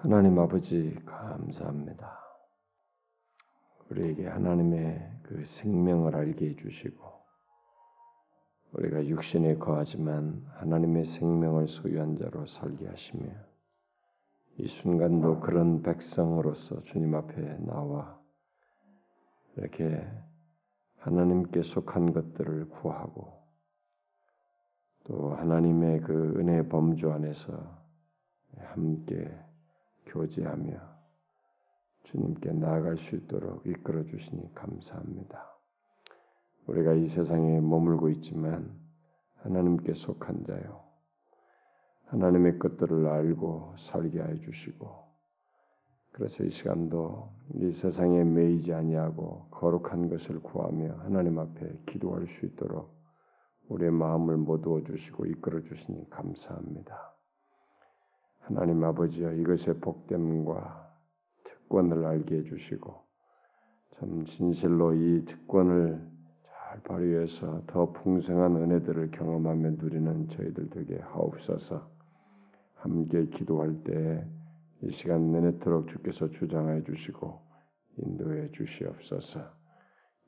하나님 아버지 감사합니다. 우리에게 하나님의 그 생명을 알게 해주시고 우리가 육신에 거하지만 하나님의 생명을 소유한 자로 살게 하시며 이 순간도 그런 백성으로서 주님 앞에 나와 이렇게 하나님께 속한 것들을 구하고 또 하나님의 그 은혜 범주 안에서 함께 교제하며 주님께 나아갈 수 있도록 이끌어 주시니 감사합니다. 우리가 이 세상에 머물고 있지만 하나님께 속한 자요. 하나님의 것들을 알고 살게 해 주시고 그래서 이 시간도 이 세상에 매이지 아니하고 거룩한 것을 구하며 하나님 앞에 기도할 수 있도록 우리의 마음을 모두어 주시고 이끌어 주시니 감사합니다. 하나님 아버지여 이것의 복됨과 특권을 알게 해주시고 참 진실로 이 특권을 잘 발휘해서 더 풍성한 은혜들을 경험하며 누리는 저희들 되게 하옵소서. 함께 기도할 때 이 시간 내내도록 주께서 주장해 주시고 인도해 주시옵소서.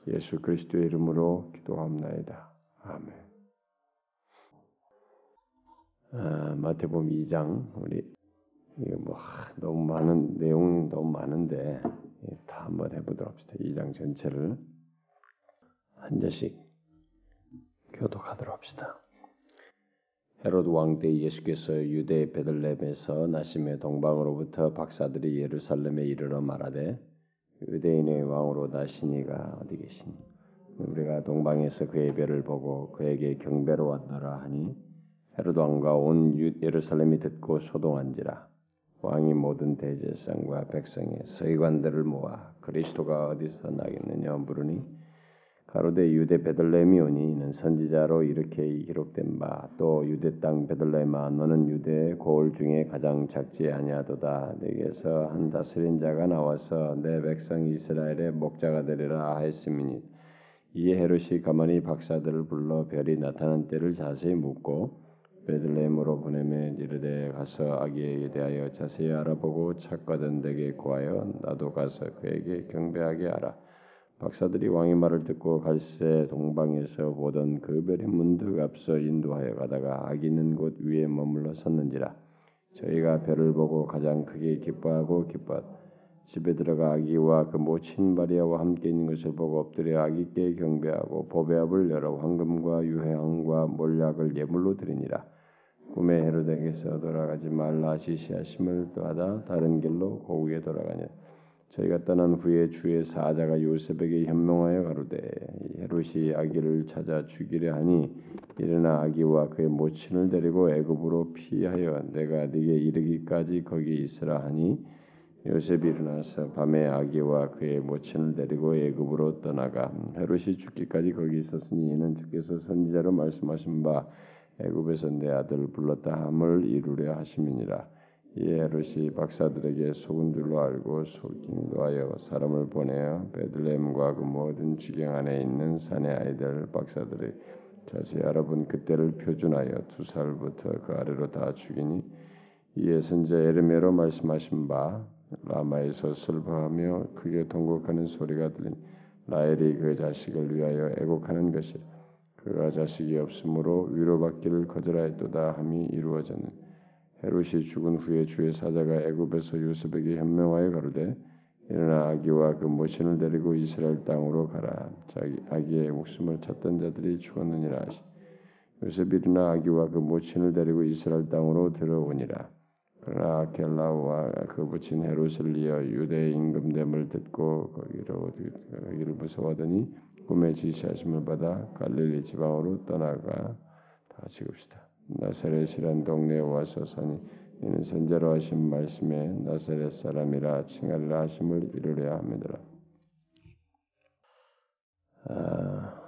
예수 그리스도의 이름으로 기도합나이다. 아멘. 아, 마태복음 2장 우리 이게 뭐 너무 많은 내용이 너무 많은데 다 한번 해보도록 합시다. 2장 전체를 한 절씩 교독하도록 합시다. 헤롯 왕 때 예수께서 유대 베들레헴에서 나심에 동방으로부터 박사들이 예루살렘에 이르러 말하되 유대인의 왕으로 나시니가 어디 계시니 우리가 동방에서 그의 별을 보고 그에게 경배로 왔노라 하니 헤롯 왕과 온 예루살렘이 듣고 소동한지라 왕이 모든 대제사장과 백성의 서기관들을 모아 그리스도가 어디서 나겠느냐 물으니 가로대 유대 베들레헴이오니 이는 선지자로 이렇게 기록된 바 또 유대 땅 베들레헴아 너는 유대 고을 중에 가장 작지 아니하도다. 내게서 한 다스린 자가 나와서 내 백성 이스라엘의 목자가 되리라 하였음이니 이에 헤롯이 가만히 박사들을 불러 별이 나타난 때를 자세히 묻고 베들레헴으로 보내며 이르되 가서 아기에게 대하여 자세히 알아보고 착과된 데게 구하여 나도 가서 그에게 경배하게 하라. 박사들이 왕의 말을 듣고 갈새 동방에서 보던 그 별이 문득 앞서 인도하여 가다가 아기 있는 곳 위에 머물러 섰는지라. 저희가 별을 보고 가장 크게 기뻐하고 기뻤. 집에 들어가 아기와 그 모친 마리아와 함께 있는 것을 보고 엎드려 아기께 경배하고 보배압을 열어 황금과 유향과 몰약을 예물로 드리니라. 꿈에 헤로데에게서 돌아가지 말라 지시하심을 또하다 다른 길로 고국에 돌아가냐. 저희가 떠난 후에 주의 사자가 요셉에게 현명하여 가로되 헤롯이 아기를 찾아 죽이려 하니 일어나 아기와 그의 모친을 데리고 애굽으로 피하여 내가 네게 이르기까지 거기 있으라 하니 요셉이 일어나서 밤에 아기와 그의 모친을 데리고 애굽으로 떠나가 헤롯이 죽기까지 거기 있었으니 이는 주께서 선지자로 말씀하신 바 애굽에서 내 아들을 불렀다 함을 이루려 하심이니라. 이에 헤롯이 박사들에게 속은 줄로 알고 속임도 하여 사람을 보내어 베들레헴과 그 모든 지경 안에 있는 산의 아이들 박사들이 자세히 알아본 그때를 표준하여 두 살부터 그 아래로 다 죽이니 이에 선자 에르메로 말씀하신 바 라마에서 슬퍼하며 크게 통곡하는 소리가 들린 라헬이 그 자식을 위하여 애곡하는 것이라 그가 자식이 없으므로 위로받기를 거절하였도다 함이 이루어졌는. 헤롯이 죽은 후에 주의 사자가 애굽에서 요셉에게 현명하여 가로되 일어나 아기와 그 모친을 데리고 이스라엘 땅으로 가라. 자기 아기의 목숨을 찾던 자들이 죽었느니라 하시. 요셉이 일어나 아기와 그 모친을 데리고 이스라엘 땅으로 들어오니라 아켈라와 그 부친 이어 유대의 임금됨을 듣고 거기로 거기를 무서워하더니 꿈에 지시하심을 받아 갈릴리 지방으로 떠나가 다 찍읍시다. 나사렛이란 동네에 와서 사니 이는 선제로 하신 말씀에 나사렛 사람이라 칭하리라 하심을 이루려 함이더라. 아,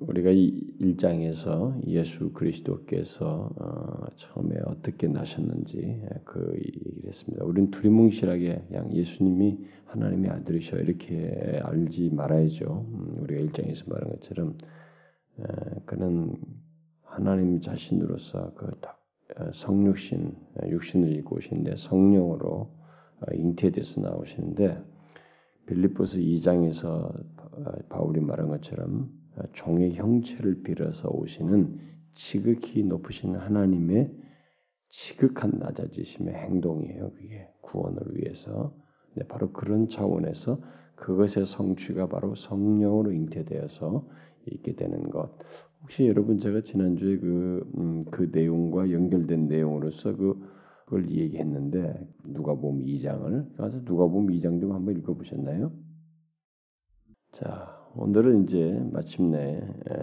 우리가 이 1장에서 예수 그리스도께서 어, 처음에 어떻게 나셨는지 그 얘기를 했습니다. 우리는 두리뭉실하게 양 예수님이 하나님의 아들이셔 이렇게 알지 말아야죠. 음, 우리가 1장에서 말한 것처럼 에, 그는 하나님 자신으로서 그 어, 성육신 육신을 입고 오신데 성령으로 잉태돼서 나오시는데 빌립보서 2장에서 바울이 말한 것처럼 종의 형체를 빌어서 오시는 지극히 높으신 하나님의 지극한 낮아지심의 행동이에요. 그게 구원을 위해서. 네, 바로 그런 차원에서 그것의 성취가 바로 성령으로 잉태되어서 있게 되는 것. 혹시 여러분 제가 지난주에 그, 음, 그 내용과 연결된 내용으로서 그, 그걸 얘기했는데 누가 보면 2장을 가서 누가 보면 2장 좀 한번 읽어 보셨나요? 자 오늘은 이제 마침내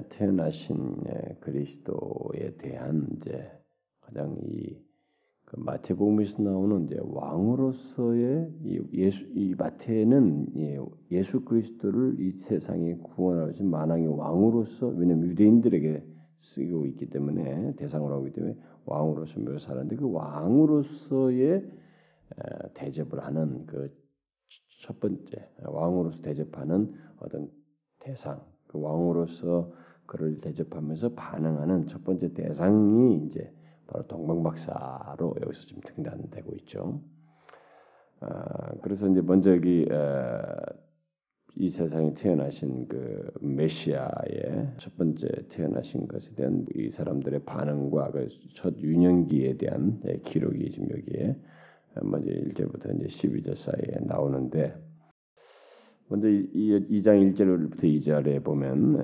태어나신 그리스도에 대한 이제 가장 이그 마태복음에서 나오는 이제 왕으로서의 이 예수 이 마태는 예수 그리스도를 이 세상에 구원하신 만왕의 왕으로서 왜냐면 유대인들에게 쓰고 있기 때문에 대상으로 하기 때문에 왕으로서 묘사하는데 그 왕으로서의 대접을 하는 그 첫 번째 왕으로서 대접하는 어떤 대상 그 왕으로서 그를 대접하면서 반응하는 첫 번째 대상이 이제 바로 동방박사로 여기서 지금 등단되고 있죠. 아, 그래서 이제 먼저 여기 이 세상에 태어나신 그 메시아의 첫 번째 태어나신 것에 대한 이 사람들의 반응과 그 첫 유년기에 대한 예, 기록이 지금 여기에 먼저 1절부터 이제 12절 사이에 나오는데 먼저 이 2장 1절부터 2절에 보면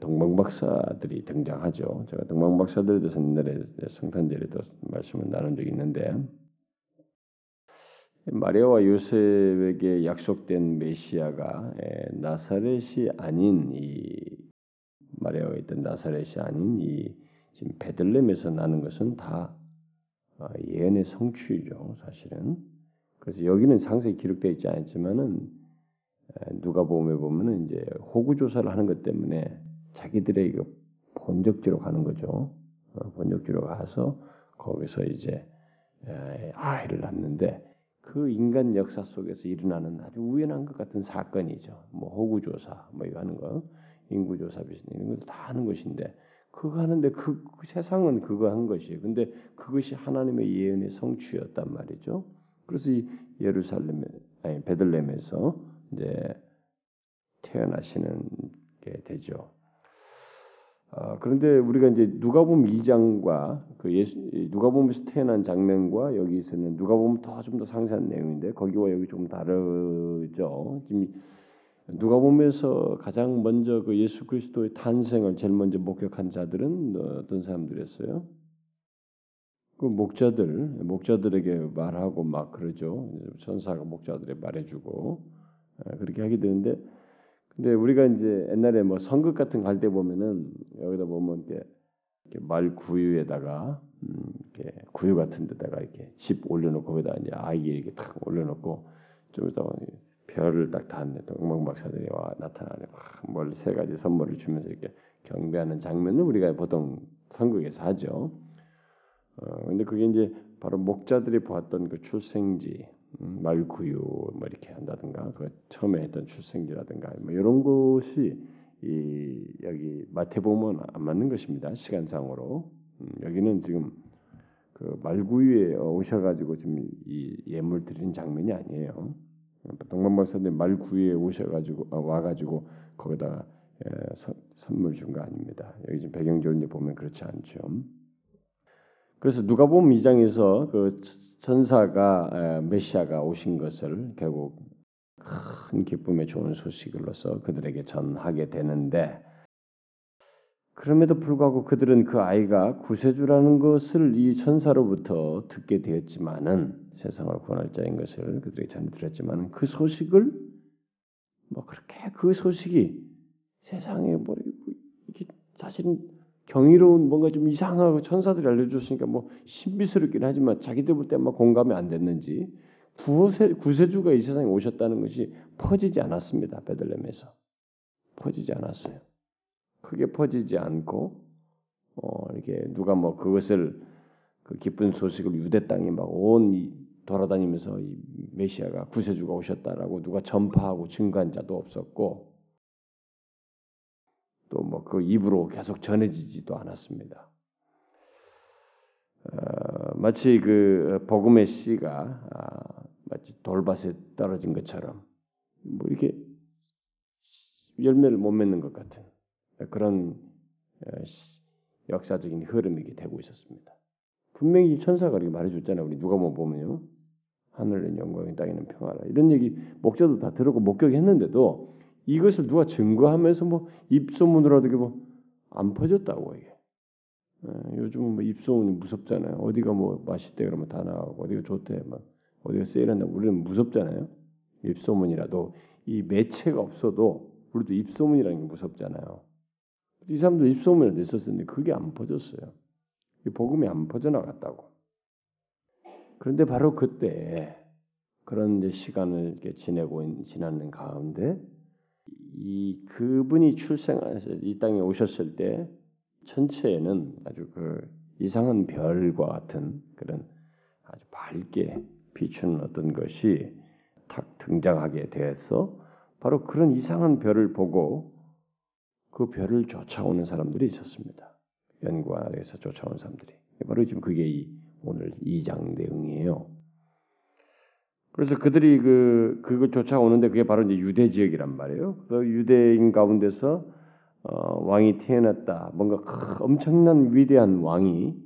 동방박사들이 등장하죠. 제가 동방박사들에 대해서 옛날에 성탄절에도 말씀을 나눈 적이 있는데 마리아와 요셉에게 약속된 메시아가 나사렛이 아닌 이 마리아가 있던 나사렛이 아닌 이 지금 베들렘에서 나는 것은 다 어, 예언의 성취죠, 사실은. 그래서 여기는 상세히 기록되어 있지 않지만은 누가 보면 보면은 이제 호구 조사를 하는 것 때문에 자기들의 이거 본적지로 가는 거죠. 어, 본적지로 가서 거기서 이제 아이를 낳는데 그 인간 역사 속에서 일어나는 아주 우연한 것 같은 사건이죠. 뭐 호구 조사 뭐 이거 하는 거, 인구 조사 비슷 이런 것도 다 하는 것인데 그거 하는데 그, 그 세상은 그거 한 것이에요. 근데 그것이 하나님의 예언의 성취였단 말이죠. 그래서 이 예루살렘 아니 베들렘에서 이제 태어나시는 게 되죠. 어, 그런데 우리가 이제 누가복음 2장과 그 예수 누가복음에서 태어난 장면과 여기서는 누가복음 더 좀 더 상세한 내용인데 거기와 여기 좀 다르죠. 지금 누가복음에서 가장 먼저 그 예수 그리스도의 탄생을 제일 먼저 목격한 자들은 어떤 사람들이었어요? 그 목자들, 목자들에게 말하고 막 그러죠. 천사가 목자들에 말해주고 아, 그렇게 하게 되는데 근데 우리가 이제 옛날에 뭐 선긋 같은 거 할 때 보면은 여기다 보면 이렇게, 말 구유에다가 음, 이렇게 구유 같은 데다가 이렇게 집 올려놓고 거기다 이제 아기 이렇게 탁 올려놓고 좀 이따 별을 딱 닿네 동방 박사들이 와 나타나네 뭘세 가지 선물을 주면서 이렇게 경배하는 장면을 우리가 보통 선극에서 하죠. 어, 근데 그게 이제 바로 목자들이 보았던 그 출생지 음, 말구유 뭐 이렇게 한다든가 그 처음에 했던 출생지라든가 뭐 이런 것이 이 여기 마태복음은 안 맞는 것입니다 시간상으로 음, 여기는 지금 그 말구유에 오셔가지고 지금 이 예물 드리는 장면이 아니에요. 동방박사님 말구유에 오셔가지고 아, 와가지고 거기다 예, 선물 준 거 아닙니다. 여기 지금 배경적으로 보면 그렇지 않죠. 그래서 누가 보면 이 장에서 그 천사가 메시아가 오신 것을 결국 큰 기쁨의 좋은 소식으로서 그들에게 전하게 되는데 그럼에도 불구하고 그들은 그 아이가 구세주라는 것을 이 천사로부터 듣게 되었지만은 세상을 구원할 자인 것을 그들에게 전해 들었지만 그 소식을 뭐 그렇게 그 소식이 세상에 뭐 이게 사실은 경이로운 뭔가 좀 이상하고 천사들이 알려줬으니까 뭐 신비스럽긴 하지만 자기들 볼때막 공감이 안 됐는지 구세, 구세주가 이 세상에 오셨다는 것이 퍼지지 않았습니다. 베들렘에서 퍼지지 않았어요. 크게 퍼지지 않고 어, 이렇게 누가 뭐 그것을 그 기쁜 소식을 유대 땅에 막 온 돌아다니면서 이 메시아가 구세주가 오셨다라고 누가 전파하고 증거한 자도 없었고 또 뭐 그 입으로 계속 전해지지도 않았습니다. 어, 마치 그 복음의 씨가 아, 마치 돌밭에 떨어진 것처럼 뭐 이렇게 열매를 못 맺는 것 같은 그런 어, 역사적인 흐름이 되고 있었습니다. 분명히 천사가 이렇게 말해줬잖아요. 우리 누가 뭐 보면요. 하늘은 영광이 땅에는 평화라 이런 얘기 목자도 다 들었고 목격했는데도 이것을 누가 증거하면서 뭐 입소문으로도 뭐안 퍼졌다고 이게. 예, 요즘은 뭐 입소문이 무섭잖아요. 어디가 뭐 맛있대 그러면 다 나가고 어디가 좋대 막 어디가 세일한다 우리는 무섭잖아요. 입소문이라도 이 매체가 없어도 우리도 입소문이라는 게 무섭잖아요. 이 사람도 입소문을 냈었는데 그게 안 퍼졌어요. 복음이 안 퍼져나갔다고. 그런데 바로 그때 그런 이제 시간을 이렇게 지내고 지나는 가운데 이 그분이 출생하셔 이 땅에 오셨을 때 천체에는 아주 그 이상한 별과 같은 그런 아주 밝게 비추는 어떤 것이 탁 등장하게 되어서 바로 그런 이상한 별을 보고 그 별을 쫓아오는 사람들이 있었습니다. 연구에서 쫓아온 사람들이 바로 지금 그게 이 오늘 2장 내용이에요. 그래서 그들이 그 그걸 쫓아오는데 그게 바로 이제 유대 지역이란 말이에요. 그 유대인 가운데서 어, 왕이 태어났다. 뭔가 크, 엄청난 위대한 왕이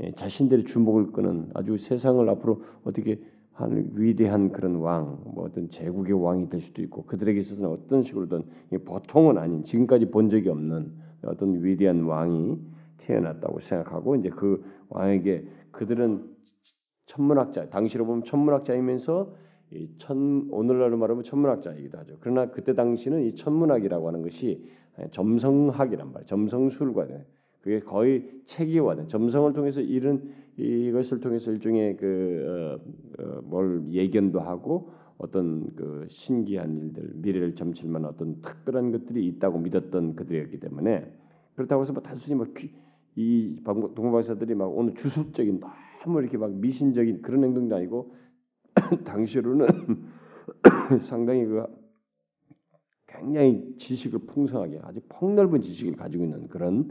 예, 자신들의 주목을 끄는 아주 세상을 앞으로 어떻게 한 위대한 그런 왕, 뭐 어떤 제국의 왕이 될 수도 있고 그들에게 있어서는 어떤 식으로든 보통은 아닌 지금까지 본 적이 없는 어떤 위대한 왕이 태어났다고 생각하고 이제 그 왕에게 그들은 천문학자, 당시로 보면 천문학자이면서 이 천, 오늘날로 말하면 천문학자이기도 하죠. 그러나 그때 당시는 이 천문학이라고 하는 것이 점성학이란 말이에요. 점성술과 그게 거의 체계화된 점성을 통해서 이런 이것을 통해서 일종의 그뭘 어, 어, 예견도 하고 어떤 그 신기한 일들, 미래를 점칠만 어떤 특별한 것들이 있다고 믿었던 그들이었기 때문에 그렇다고 해서 뭐 단순히 뭐이 동방박사들이 막 오늘 주술적인 너무 이렇게 막 미신적인 그런 행동도 아니고 당시로는 상당히 그 굉장히 지식을 풍성하게 아주 폭넓은 지식을 가지고 있는 그런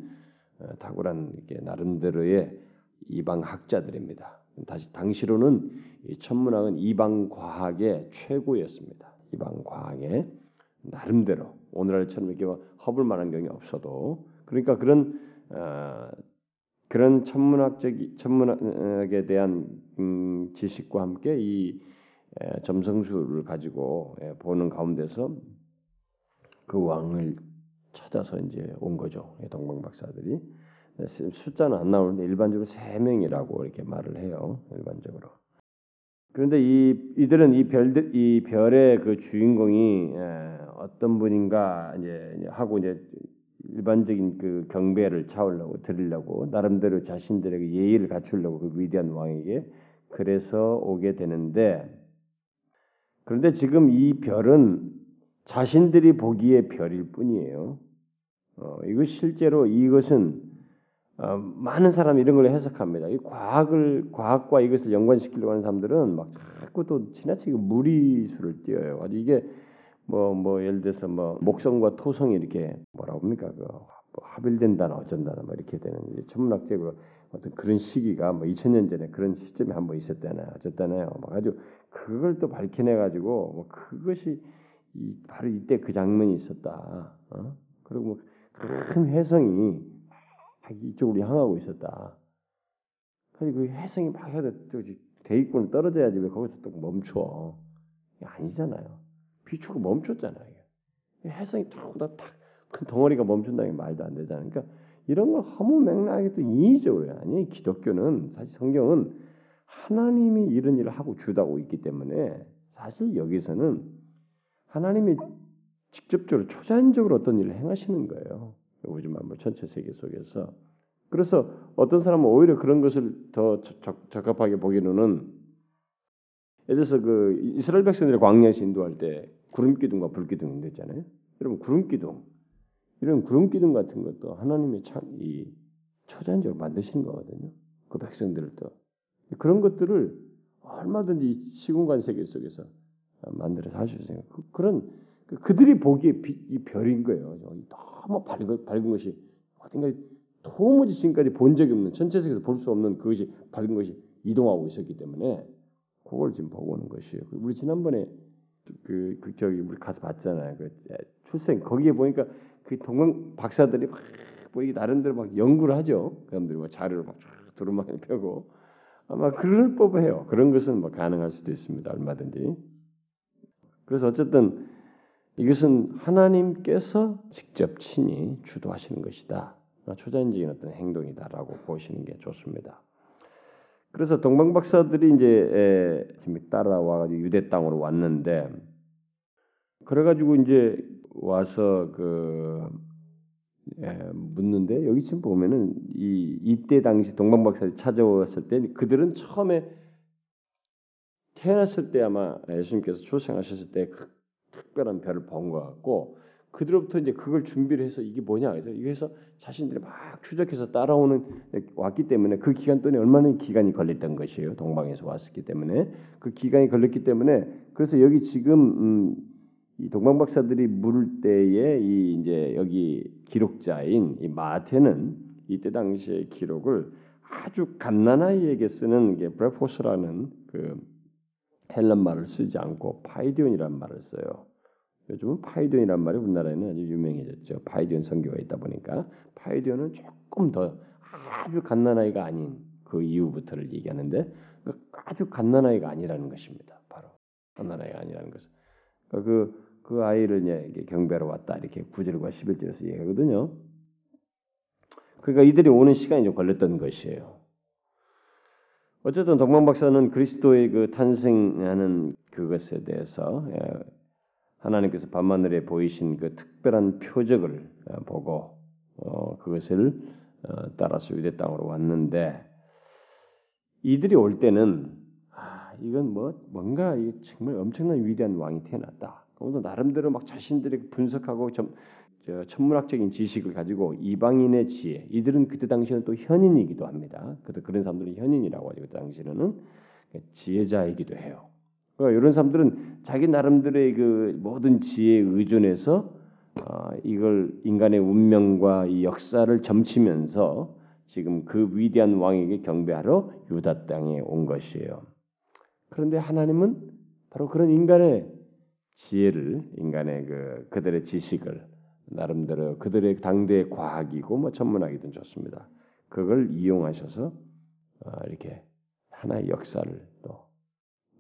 어, 탁월한 나름대로의 이방 학자들입니다. 다시 당시로는 천문학은 이방 과학의 최고였습니다. 이방 과학의 나름대로 오늘날처럼 이렇게 뭐 허블 만한 경이 없어도 그러니까 그런 어, 그런 천문학적 천문학에 대한 음, 지식과 함께 이 에, 점성술을 가지고 에, 보는 가운데서 그 왕을 찾아서 이제 온 거죠. 동방 박사들이 숫자는 안 나오는데 일반적으로 세 명이라고 이렇게 말을 해요. 일반적으로. 그런데 이 이들은 이 별들 이 별의 그 주인공이 에, 어떤 분인가 이제 하고 이제 일반적인 그 경배를 차오려고 드리려고 나름대로 자신들에게 예의를 갖추려고 그 위대한 왕에게 그래서 오게 되는데 그런데 지금 이 별은 자신들이 보기에 별일 뿐이에요. 어, 이거 실제로 이것은 어, 많은 사람이 이런 걸 해석합니다. 이 과학을 과학과 이것을 연관시키려고 하는 사람들은 막 자꾸 또 지나치게 무리수를 띄어요. 아주 이게 뭐뭐 뭐 예를 들어서 뭐 목성과 토성이 이렇게 뭐라 합니까? 그뭐 합일된다나 어쩐다나 뭐 이렇게 되는 천문학적으로 어떤 그런 시기가 뭐 2000년 전에 그런 시점이 한번 있었다나요 어쨌다나요? 막 아주 그걸 또 밝혀내 가지고 뭐 그것이 이 바로 이때 그 장면이 있었다. 어? 그리고 뭐 큰 해성이 이쪽으로 향하고 있었다. 그래서 그 해성이 막 해도 대기권을 떨어져야지 왜 거기서 또 멈춰. 아니잖아요 비추고 멈췄잖아요. 해성이 탁탁큰 덩어리가 멈춘다는 게 말도 안 되잖아요. 그러니까 이런 걸 허무맹랑하게 또 인위적으로 아니 기독교는 사실 성경은 하나님이 이런 일을 하고 주다고 있기 때문에 사실 여기서는 하나님이 직접적으로 초자연적으로 어떤 일을 행하시는 거예요. 우주 만물 전체 세계 속에서. 그래서 어떤 사람은 오히려 그런 것을 더 적, 적합하게 보기로는 예를 들어서 그 이스라엘 백성들의 광야에서 인도할 때 구름 기둥과 불 기둥 있잖아요. 여러분 구름 기둥 이런 구름 기둥 같은 것도 하나님의 참이 초자연적으로 만드신 거거든요. 그 백성들을 또 그런 것들을 얼마든지 시공간 세계 속에서 만들어서 있어요. 그, 그런 그, 그들이 보기에 비, 이 별인 거예요. 너무 밝은, 밝은 것이 어딘가 도무지 지금까지 본 적이 없는 전체 세계에서 볼 수 없는 그것이 밝은 것이 이동하고 있었기 때문에 그걸 지금 보고 오는 것이에요. 우리 지난번에 그, 그 저기 우리 가서 봤잖아요. 그 출생 거기에 보니까 그 동방 박사들이 막뭐 이게 나름대로 막 연구를 하죠. 그 사람들이 뭐 자료를 막 두루마리 펴고 아마 그럴 법해요. 그런 것은 뭐 가능할 수도 있습니다. 얼마든지. 그래서 어쨌든 이것은 하나님께서 직접 친히 주도하시는 것이다. 초자연적인 어떤 행동이다라고 보시는 게 좋습니다. 그래서 동방 박사들이 이제 지금 따라와 가지고 유대 땅으로 왔는데 그래 가지고 이제 와서 그 묻는데 여기 지금 보면은 이 이때 당시 동방 박사들이 찾아왔을 때 그들은 처음에 태어났을 때 아마 예수님께서 출생하셨을 때 그 특별한 별을 본 것 같고 그들로부터 이제 그걸 준비를 해서 이게 뭐냐 그래서 이게서 자신들이 막 추적해서 따라오는 왔기 때문에 그 기간 동안에 얼마나 기간이 걸렸던 것이에요 동방에서 왔기 때문에 그 기간이 걸렸기 때문에 그래서 여기 지금 음, 이 동방 박사들이 물을 때에 이 이제 여기 기록자인 이 마태는 이때 당시의 기록을 아주 갓난아이에게 쓰는 게 βρέφος라는 그 헬라 말을 쓰지 않고 παιδίον이라는 말을 써요. 요즘은 παιδίον이란 말이 우리나라에는 아주 유명해졌죠. 파이디온 선교가 있다 보니까 παιδίον은 조금 더 아주 갓난아이가 아닌 그 이후부터를 얘기하는데 그 아주 갓난아이가 아니라는 것입니다. 바로 갓난아이가 아니라는 것은 그러니까 그, 그 아이를 이제 경배로 왔다 이렇게 9절과 11절에서 얘기하거든요. 그러니까 이들이 오는 시간이 좀 걸렸던 것이에요. 어쨌든 동방 박사는 그리스도의 그 탄생하는 그것에 대해서 예, 하나님께서 밤하늘에 보이신 그 특별한 표적을 어, 보고 어, 그것을 어, 따라서 유대 땅으로 왔는데 이들이 올 때는 아, 이건 뭐 뭔가 정말 엄청난 위대한 왕이 태어났다. 오늘 나름대로 막 자신들이 분석하고 좀 천문학적인 지식을 가지고 이방인의 지혜, 이들은 그때 당시에는 또 현인이기도 합니다. 그런 사람들은 현인이라고 하죠. 그때 당시에는 지혜자이기도 해요. 그러니까 이런 사람들은 자기 나름대로의 그 모든 지혜에 의존해서 어, 이걸 인간의 운명과 이 역사를 점치면서 지금 그 위대한 왕에게 경배하러 유다 땅에 온 것이에요. 그런데 하나님은 바로 그런 인간의 지혜를 인간의 그 그들의 지식을 나름대로 그들의 당대의 과학이고 뭐 천문학이든 좋습니다. 그걸 이용하셔서 어, 이렇게 하나의 역사를 또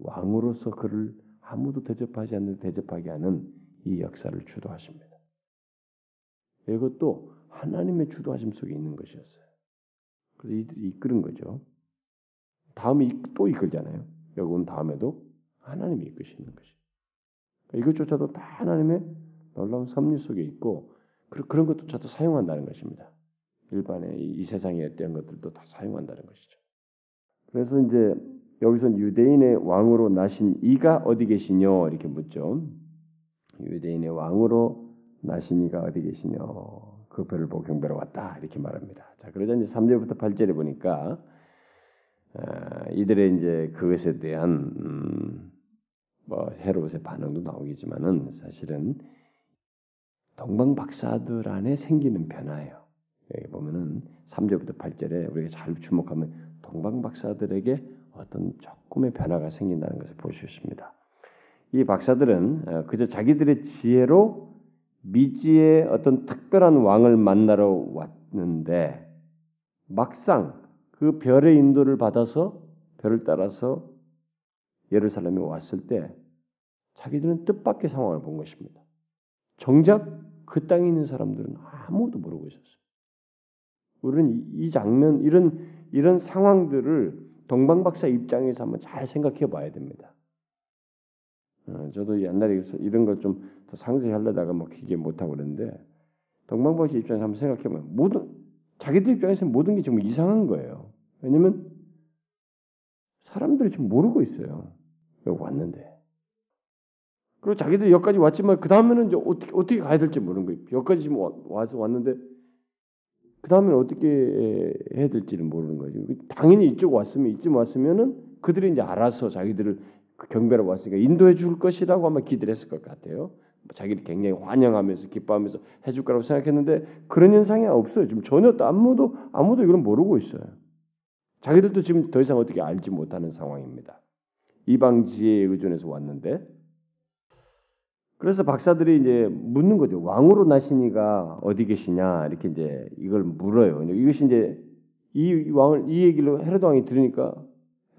왕으로서 그를 아무도 대접하지 않는 대접하게 하는 이 역사를 주도하십니다. 이것도 하나님의 주도하심 속에 있는 것이었어요. 그래서 이끄는 거죠. 다음에 또 이끌잖아요. 여기 온 다음에도 하나님이 이끄시는 것이. 이것조차도 다 하나님의 놀라운 섭리 속에 있고 그런 것도저도 사용한다는 것입니다. 일반의 이 세상에 어떤 것들도 다 사용한다는 것이죠. 그래서 이제 여기서 유대인의 왕으로 나신 이가 어디 계시뇨 이렇게 묻죠. 유대인의 왕으로 나신 이가 어디 계시뇨? 그 별을 보고 경배로 왔다 이렇게 말합니다. 자 그러자 이제 3절부터 8절에 보니까 아, 이들의 이제 그것에 대한 음, 뭐 헤롯의 반응도 나오겠지만은 사실은 동방 박사들 안에 생기는 변화예요. 여기 보면은 3절부터 8절에 우리가 잘 주목하면 동방 박사들에게 어떤 조금의 변화가 생긴다는 것을 볼 수 있습니다. 이 박사들은 어, 그저 자기들의 지혜로 미지의 어떤 특별한 왕을 만나러 왔는데 막상 그 별의 인도를 받아서 별을 따라서 예루살렘에 왔을 때 자기들은 뜻밖의 상황을 본 것입니다. 정작 그 땅에 있는 사람들은 아무도 모르고 있었어요. 우리는 이 장면 이런 이런 상황들을 동방 박사 입장에서 한번 잘 생각해 봐야 됩니다. 어, 저도 옛날에 이런 걸 좀 더 상세히 하려다가 뭐 기계 못 하고 그랬는데 동방 박사 입장에서 한번 생각해 보면 모든 자기들 입장에서 모든 게 정말 이상한 거예요. 왜냐면 사람들이 지금 모르고 있어요. 여기 왔는데. 그리고 자기들 여기까지 왔지만 그 다음에는 어떻게 어떻게 가야 될지 모르는 거예요. 여기까지 지금 와서 왔는데 그 다음에는 어떻게 해야 될지를 모르는 거죠. 당연히 이쪽 왔으면 이쯤 왔으면은 그들이 이제 알아서 자기들을 그 경배로 왔으니까 인도해 줄 것이라고 아마 기대를 했을 것 같아요. 자기를 굉장히 환영하면서 기뻐하면서 해줄 거라고 생각했는데 그런 현상이 없어요. 지금 전혀 아무도 아무도 이걸 모르고 있어요. 자기들도 지금 더 이상 어떻게 알지 못하는 상황입니다. 이방 지혜에 의존해서 왔는데 그래서 박사들이 이제 묻는 거죠. 왕으로 나시니가 어디 계시냐 이렇게 이제 이걸 물어요. 이것이 이제 이 왕을 이 얘기를 헤롯 왕이 들으니까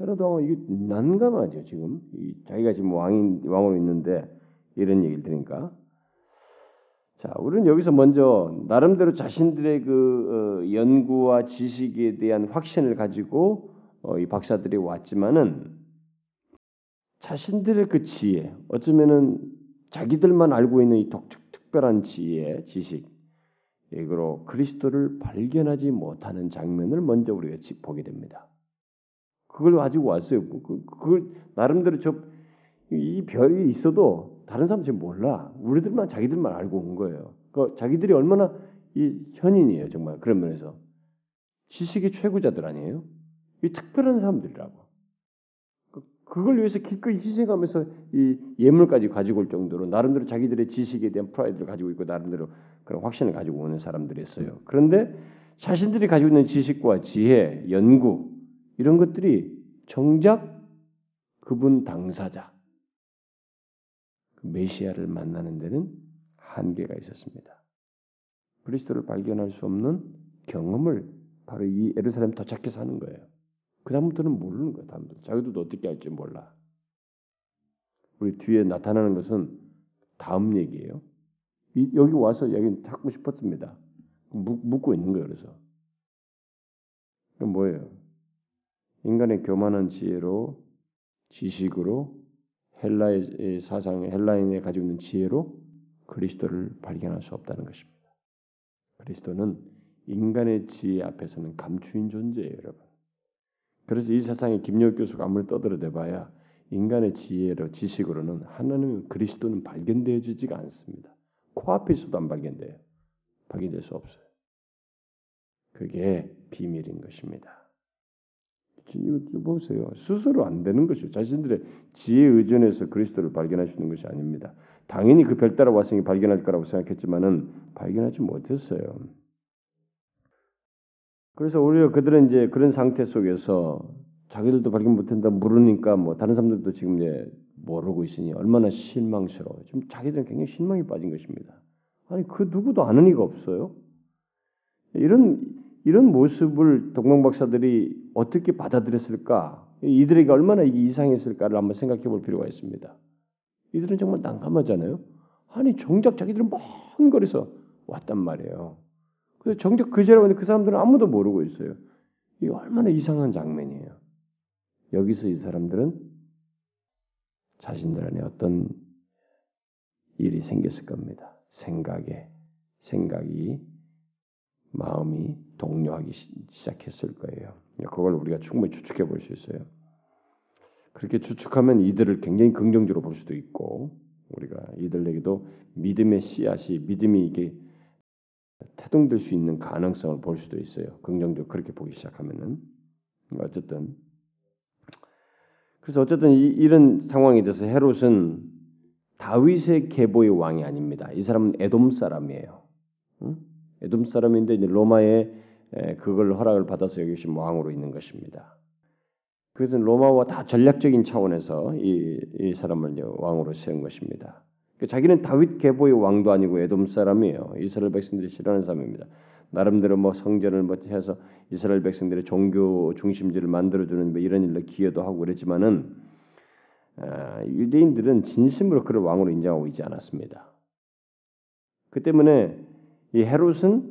헤롯 왕은 이게 난감하죠 지금 자기가 지금 왕인 왕으로 있는데 이런 얘기를 들으니까 자 우리는 여기서 먼저 나름대로 자신들의 그 어, 연구와 지식에 대한 확신을 가지고 어, 이 박사들이 왔지만은 자신들의 그 지혜 어쩌면은 자기들만 알고 있는 이 독특 특별한 지혜 지식 이거로 그리스도를 발견하지 못하는 장면을 먼저 우리가 보게 됩니다. 그걸 가지고 왔어요. 그, 그걸 나름대로 저 이 별이 있어도 다른 사람 지금 몰라. 우리들만 자기들만 알고 온 거예요. 그 자기들이 얼마나 이 현인이에요, 정말 그런 면에서 지식의 최고자들 아니에요? 이 특별한 사람들이라고. 그, 그걸 위해서 기꺼이 희생하면서 이 예물까지 가지고 올 정도로 나름대로 자기들의 지식에 대한 프라이드를 가지고 있고 나름대로 그런 확신을 가지고 오는 사람들이었어요. 그런데 자신들이 가지고 있는 지식과 지혜, 연구 이런 것들이 정작 그분 당사자 그 메시아를 만나는 데는 한계가 있었습니다. 그리스도를 발견할 수 없는 경험을 바로 이 예루살렘 도착해서 하는 거예요. 그 다음부터는 모르는 거예요. 다음부터 자기도 어떻게 할지 몰라. 우리 뒤에 나타나는 것은 다음 얘기예요. 이, 여기 와서 여기 찾고 싶었습니다. 묻 고 있는 거예요. 그래서 그 뭐예요? 인간의 교만한 지혜로 지식으로 헬라의 사상, 헬라인에 가지고 있는 지혜로 그리스도를 발견할 수 없다는 것입니다. 그리스도는 인간의 지혜 앞에서는 감추인 존재예요, 여러분. 그래서 이 세상에 김여욱 교수가 아무리 떠들어대봐야 인간의 지혜로 지식으로는 하나님 그리스도는 발견되어지지가 않습니다. 코앞에 있어도 안 발견돼요. 발견될 수 없어요. 그게 비밀인 것입니다. 보세요. 스스로 안 되는 것이죠. 자신들의 지혜 의존해서 그리스도를 있는 것이 아닙니다. 당연히 그 별 따라 왔으니 발견할 거라고 생각했지만은 발견하지 못했어요. 그래서 오히려 그들은 이제 그런 상태 속에서 자기들도 발견 못한다 물으니까 뭐 다른 사람들도 지금 이제 모르고 있으니 얼마나 실망스러워요. 지금 자기들은 굉장히 실망이 빠진 것입니다. 아니 그 누구도 아는 이가 없어요. 이런 이런 모습을 동방 박사들이 어떻게 받아들였을까? 이들에게 얼마나 이상했을까를 한번 생각해 볼 필요가 있습니다. 이들은 정말 난감하잖아요. 아니 정작 자기들은 먼 거리서 왔단 말이에요. 그래서 정작 그 자리에 왔는데 그 사람들은 아무도 모르고 있어요. 이 얼마나 이상한 장면이에요. 여기서 이 사람들은 자신들 안에 어떤 일이 생겼을 겁니다. 생각에 생각이 마음이 동요하기 시작했을 거예요. 그걸 우리가 충분히 추측해 볼 수 있어요. 그렇게 추측하면 이들을 굉장히 긍정적으로 볼 수도 있고 우리가 이들에게도 믿음의 씨앗이 믿음이 이게 태동될 수 있는 가능성을 볼 수도 있어요. 긍정적으로 그렇게 보기 시작하면은 어쨌든 그래서 어쨌든 이, 이런 상황에 대해서 헤롯은 다윗의 계보의 왕이 아닙니다. 이 사람은 에돔 사람이에요. 응? 에돔 사람인데 이제 로마에 그걸 허락을 받아서 여기 지금 왕으로 있는 것입니다. 그래서 로마와 다 전략적인 차원에서 이, 이 사람을 왕으로 세운 것입니다. 그러니까 자기는 다윗 계보의 왕도 아니고 에돔 사람이에요. 이스라엘 백성들이 싫어하는 사람입니다. 나름대로 뭐 성전을 뭐 해서 이스라엘 백성들의 종교 중심지를 만들어 주는 뭐 이런 일로 기여도 하고 그랬지만은 아, 유대인들은 진심으로 그를 왕으로 인정하고 있지 않았습니다. 그 때문에 이 헤롯은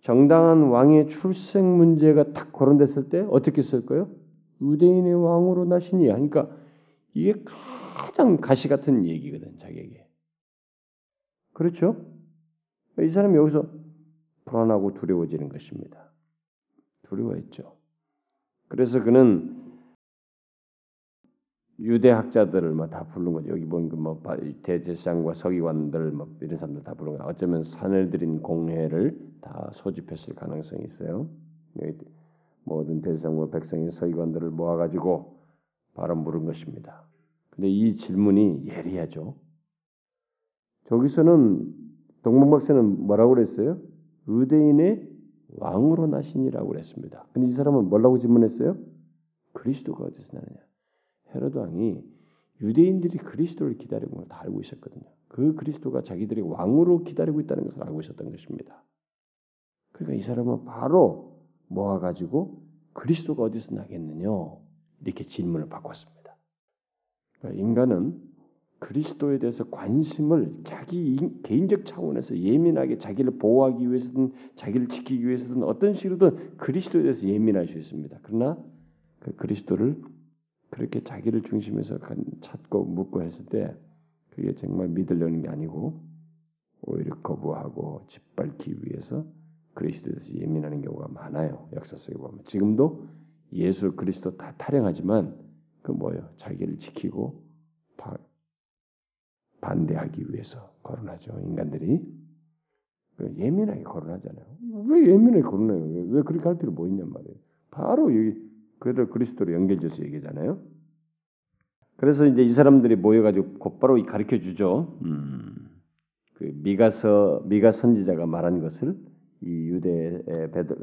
정당한 왕의 출생 문제가 딱 거론됐을 때 어떻게 쓸까요? 유대인의 왕으로 나시니 하니까 이게 가장 가시 같은 얘기거든 자기에게. 그렇죠? 이 사람이 여기서 불안하고 두려워지는 것입니다. 두려워했죠. 그래서 그는 유대 학자들을 뭐다 부른 거죠. 여기 보면 뭐 대제사장과 서기관들 뭐 이런 사람들 다 부른 거. 어쩌면 산을 들인 공회를 다 소집했을 가능성이 있어요. 여기 모든 대제사장과 백성인 서기관들을 모아가지고 바로 물은 것입니다. 근데 이 질문이 예리하죠. 저기서는 동방박사는 뭐라고 그랬어요? 의대인의 왕으로 나시니라고 그랬습니다. 근데 이 사람은 뭐라고 질문했어요? 그리스도가 어디서 나느냐? 헤로드 왕이 유대인들이 그리스도를 기다리고 있는 걸 다 알고 있었거든요. 그 그리스도가 자기들이 왕으로 기다리고 있다는 것을 알고 있었던 것입니다. 그러니까 이 사람은 바로 모아가지고 그리스도가 어디서 나겠느냐 이렇게 질문을 바꿨습니다. 그러니까 인간은 그리스도에 대해서 관심을 자기 개인적 차원에서 예민하게 자기를 보호하기 위해서든 자기를 지키기 위해서든 어떤 식으로든 그리스도에 대해서 예민할 수 있습니다. 그러나 그 그리스도를 그렇게 자기를 중심에서 찾고 묻고 했을 때 그게 정말 믿으려는 게 아니고 오히려 거부하고 짓밟기 위해서 그리스도에 대해서 예민하는 경우가 많아요. 역사 속에 보면 지금도 예수 그리스도 다 타령하지만 그 뭐예요? 자기를 지키고 바, 반대하기 위해서 거론하죠. 인간들이 그 예민하게 거론하잖아요. 왜 예민하게 거론해요? 왜, 왜 그렇게 할 필요 뭐 있냔 말이에요. 바로 여기 그를 그리스도로 연결돼서 얘기잖아요. 그래서 이제 이 사람들이 모여가지고 곧바로 가르쳐 주죠. 음, 그 미가서 미가 선지자가 말한 것을 이 유대 베드,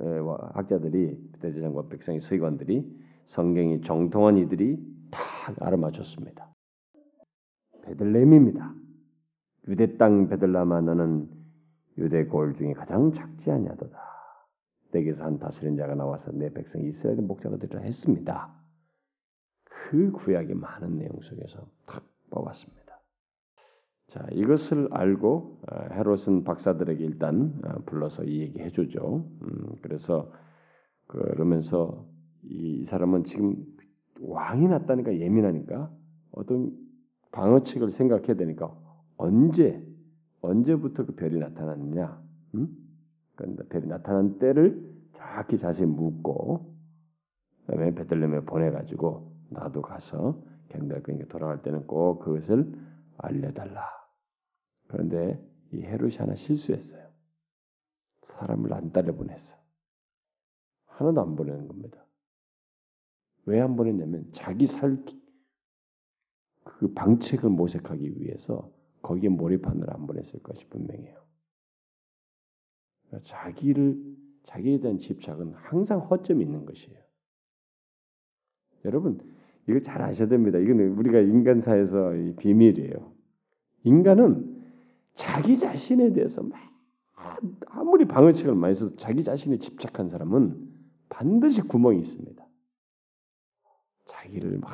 학자들이 대제사장과 백성의 서기관들이 성경에 정통한 이들이 다 알아맞혔습니다. 베들레헴입니다. 유대 땅 베들레헴아 너는 유대 골 중에 가장 작지 아니하도다. 네게서 한 다스린 자가 나와서 내 백성 이스라엘 목자가 되리라 했습니다. 그 구약의 많은 내용 속에서 탁 뽑았습니다. 자, 이것을 알고 어, 헤롯은 박사들에게 일단 어, 불러서 이 얘기 해주죠. 음, 그래서 그러면서 이 사람은 지금 왕이 났다니까 예민하니까 어떤 방어책을 생각해야 되니까 언제 언제부터 그 별이 나타났느냐? 음? 그런데 별이 나타난 때를 정확히 자세히 묻고 그다음에 베들레헴에 보내가지고 나도 가서 경달 그니까 돌아갈 때는 꼭 그것을 알려달라. 그런데 이 헤롯이 하나 실수했어요. 사람을 안 따려 보냈어. 하나도 안 보내는 겁니다. 왜 안 보냈냐면 자기 살그 방책을 모색하기 위해서 거기에 몰입하느라 안 보냈을 것이 분명해요. 그러니까 자기를 자기에 대한 집착은 항상 허점이 있는 것이에요. 여러분 이거 잘 아셔야 됩니다. 이건 우리가 인간사에서 비밀이에요. 인간은 자기 자신에 대해서 막 아무리 방어책을 많이 써도 자기 자신에 집착한 사람은 반드시 구멍이 있습니다. 자기를 막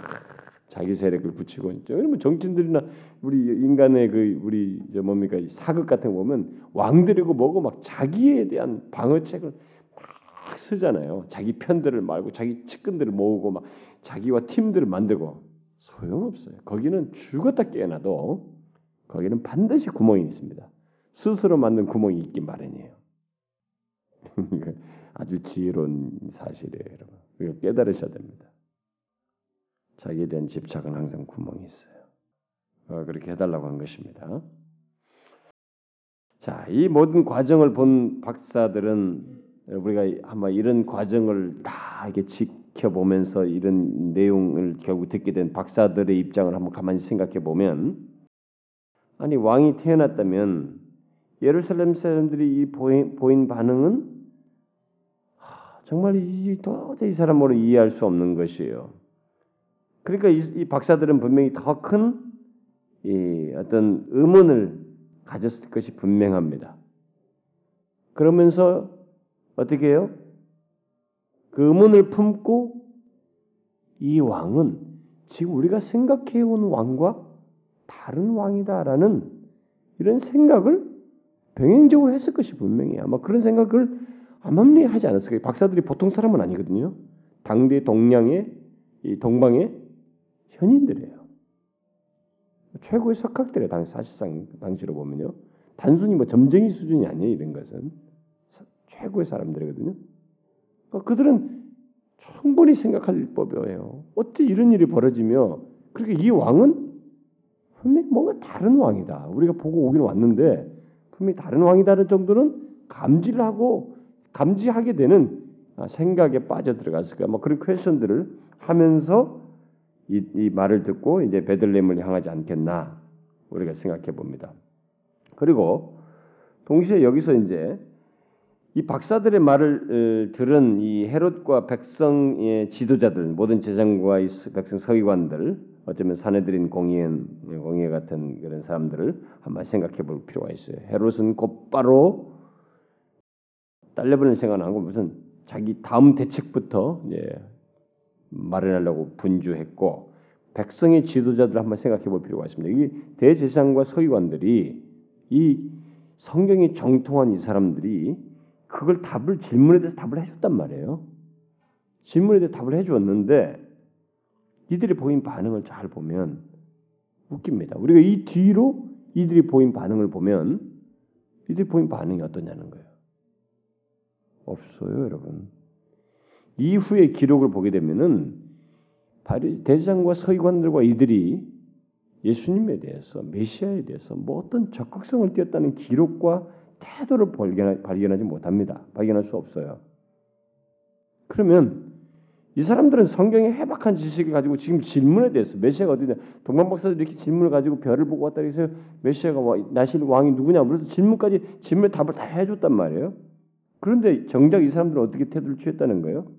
자기 세력을 붙이고 여러분 정치인들이나 우리 인간의 그 우리 저 뭡니까 사극 같은 거 보면 왕들이고 뭐고 막 자기에 대한 방어책을 막 쓰잖아요. 자기 편들을 말고 자기 측근들을 모으고 막 자기와 팀들을 만들고 소용없어요. 거기는 죽었다 깨어나도 거기는 반드시 구멍이 있습니다. 스스로 만든 구멍이 있기 마련이에요. 아주 지혜로운 사실이에요, 여러분. 우리가 깨달으셔야 됩니다. 자기에 대한 집착은 항상 구멍이 있어요. 어, 그렇게 해달라고 한 것입니다. 자, 이 모든 과정을 본 박사들은 우리가 아마 이런 과정을 다 이렇게 지켜보면서 이런 내용을 결국 듣게 된 박사들의 입장을 한번 가만히 생각해 보면 아니 왕이 태어났다면 예루살렘 사람들이 이 보인, 보인 반응은 정말 이 도저히 이 사람으로 이해할 수 없는 것이에요. 그러니까 이, 이 박사들은 분명히 더큰 어떤 의문을 가졌을 것이 분명합니다. 그러면서 어떻게 해요? 그 의문을 품고 이 왕은 지금 우리가 생각해온 왕과 다른 왕이다라는 이런 생각을 병행적으로 했을 것이 분명해요. 아마 그런 생각을 암암리 하지 않았을까요? 박사들이 보통 사람은 아니거든요. 당대 동양의 이 동방의 현인들이에요. 최고의 석학들이에요. 당 사실상 당시로 보면요. 단순히 뭐 점쟁이 수준이 아니에요. 이런 것은 최고의 사람들이거든요. 그러니까 그들은 충분히 생각할 법이에요. 어떻게 이런 일이 벌어지며 그렇게 이 왕은 분명히 뭔가 다른 왕이다. 우리가 보고 오기는 왔는데 분명히 다른 왕이다는 정도는 감지를 하고 감지하게 되는 생각에 빠져 들어갔을 거야. 뭐 그런 퀘션들을 하면서 이, 이 말을 듣고 이제 베들레헴을 향하지 않겠나 우리가 생각해 봅니다. 그리고 동시에 여기서 이제 이 박사들의 말을 어, 들은 이 헤롯과 백성의 지도자들, 모든 제장과 이 백성 서기관들, 어쩌면 사내들인 공의원, 공의 같은 그런 사람들을 한번 생각해 볼 필요가 있어요. 헤롯은 곧바로 딸려버리는 생각 안 하고 무슨 자기 다음 대책부터 이제 마련하려고 분주했고 백성의 지도자들 한번 생각해 볼 필요가 있습니다. 이 대제사장과 서기관들이 이 성경이 정통한 이 사람들이 그걸 답을 질문에 대해서 답을 해줬단 말이에요. 질문에 대해서 답을 해주었는데 이들이 보인 반응을 잘 보면 웃깁니다. 우리가 이 뒤로 이들이 보인 반응을 보면 이들이 보인 반응이 어떠냐는 거예요. 없어요, 여러분. 이후의 기록을 보게 되면은 대제장과 서기관들과 이들이 예수님에 대해서 메시아에 대해서 뭐 어떤 적극성을 띄었다는 기록과 태도를 발견하지 못합니다. 발견할 수 없어요. 그러면 이 사람들은 성경의 해박한 지식을 가지고 지금 질문에 대해서 메시아가 어디냐 동방 박사들 이렇게 질문을 가지고 별을 보고 왔다 해서 메시아가 나실 왕이 누구냐 그래서 질문까지 질문에 답을 다 해줬단 말이에요. 그런데 정작 이 사람들은 어떻게 태도를 취했다는 거예요?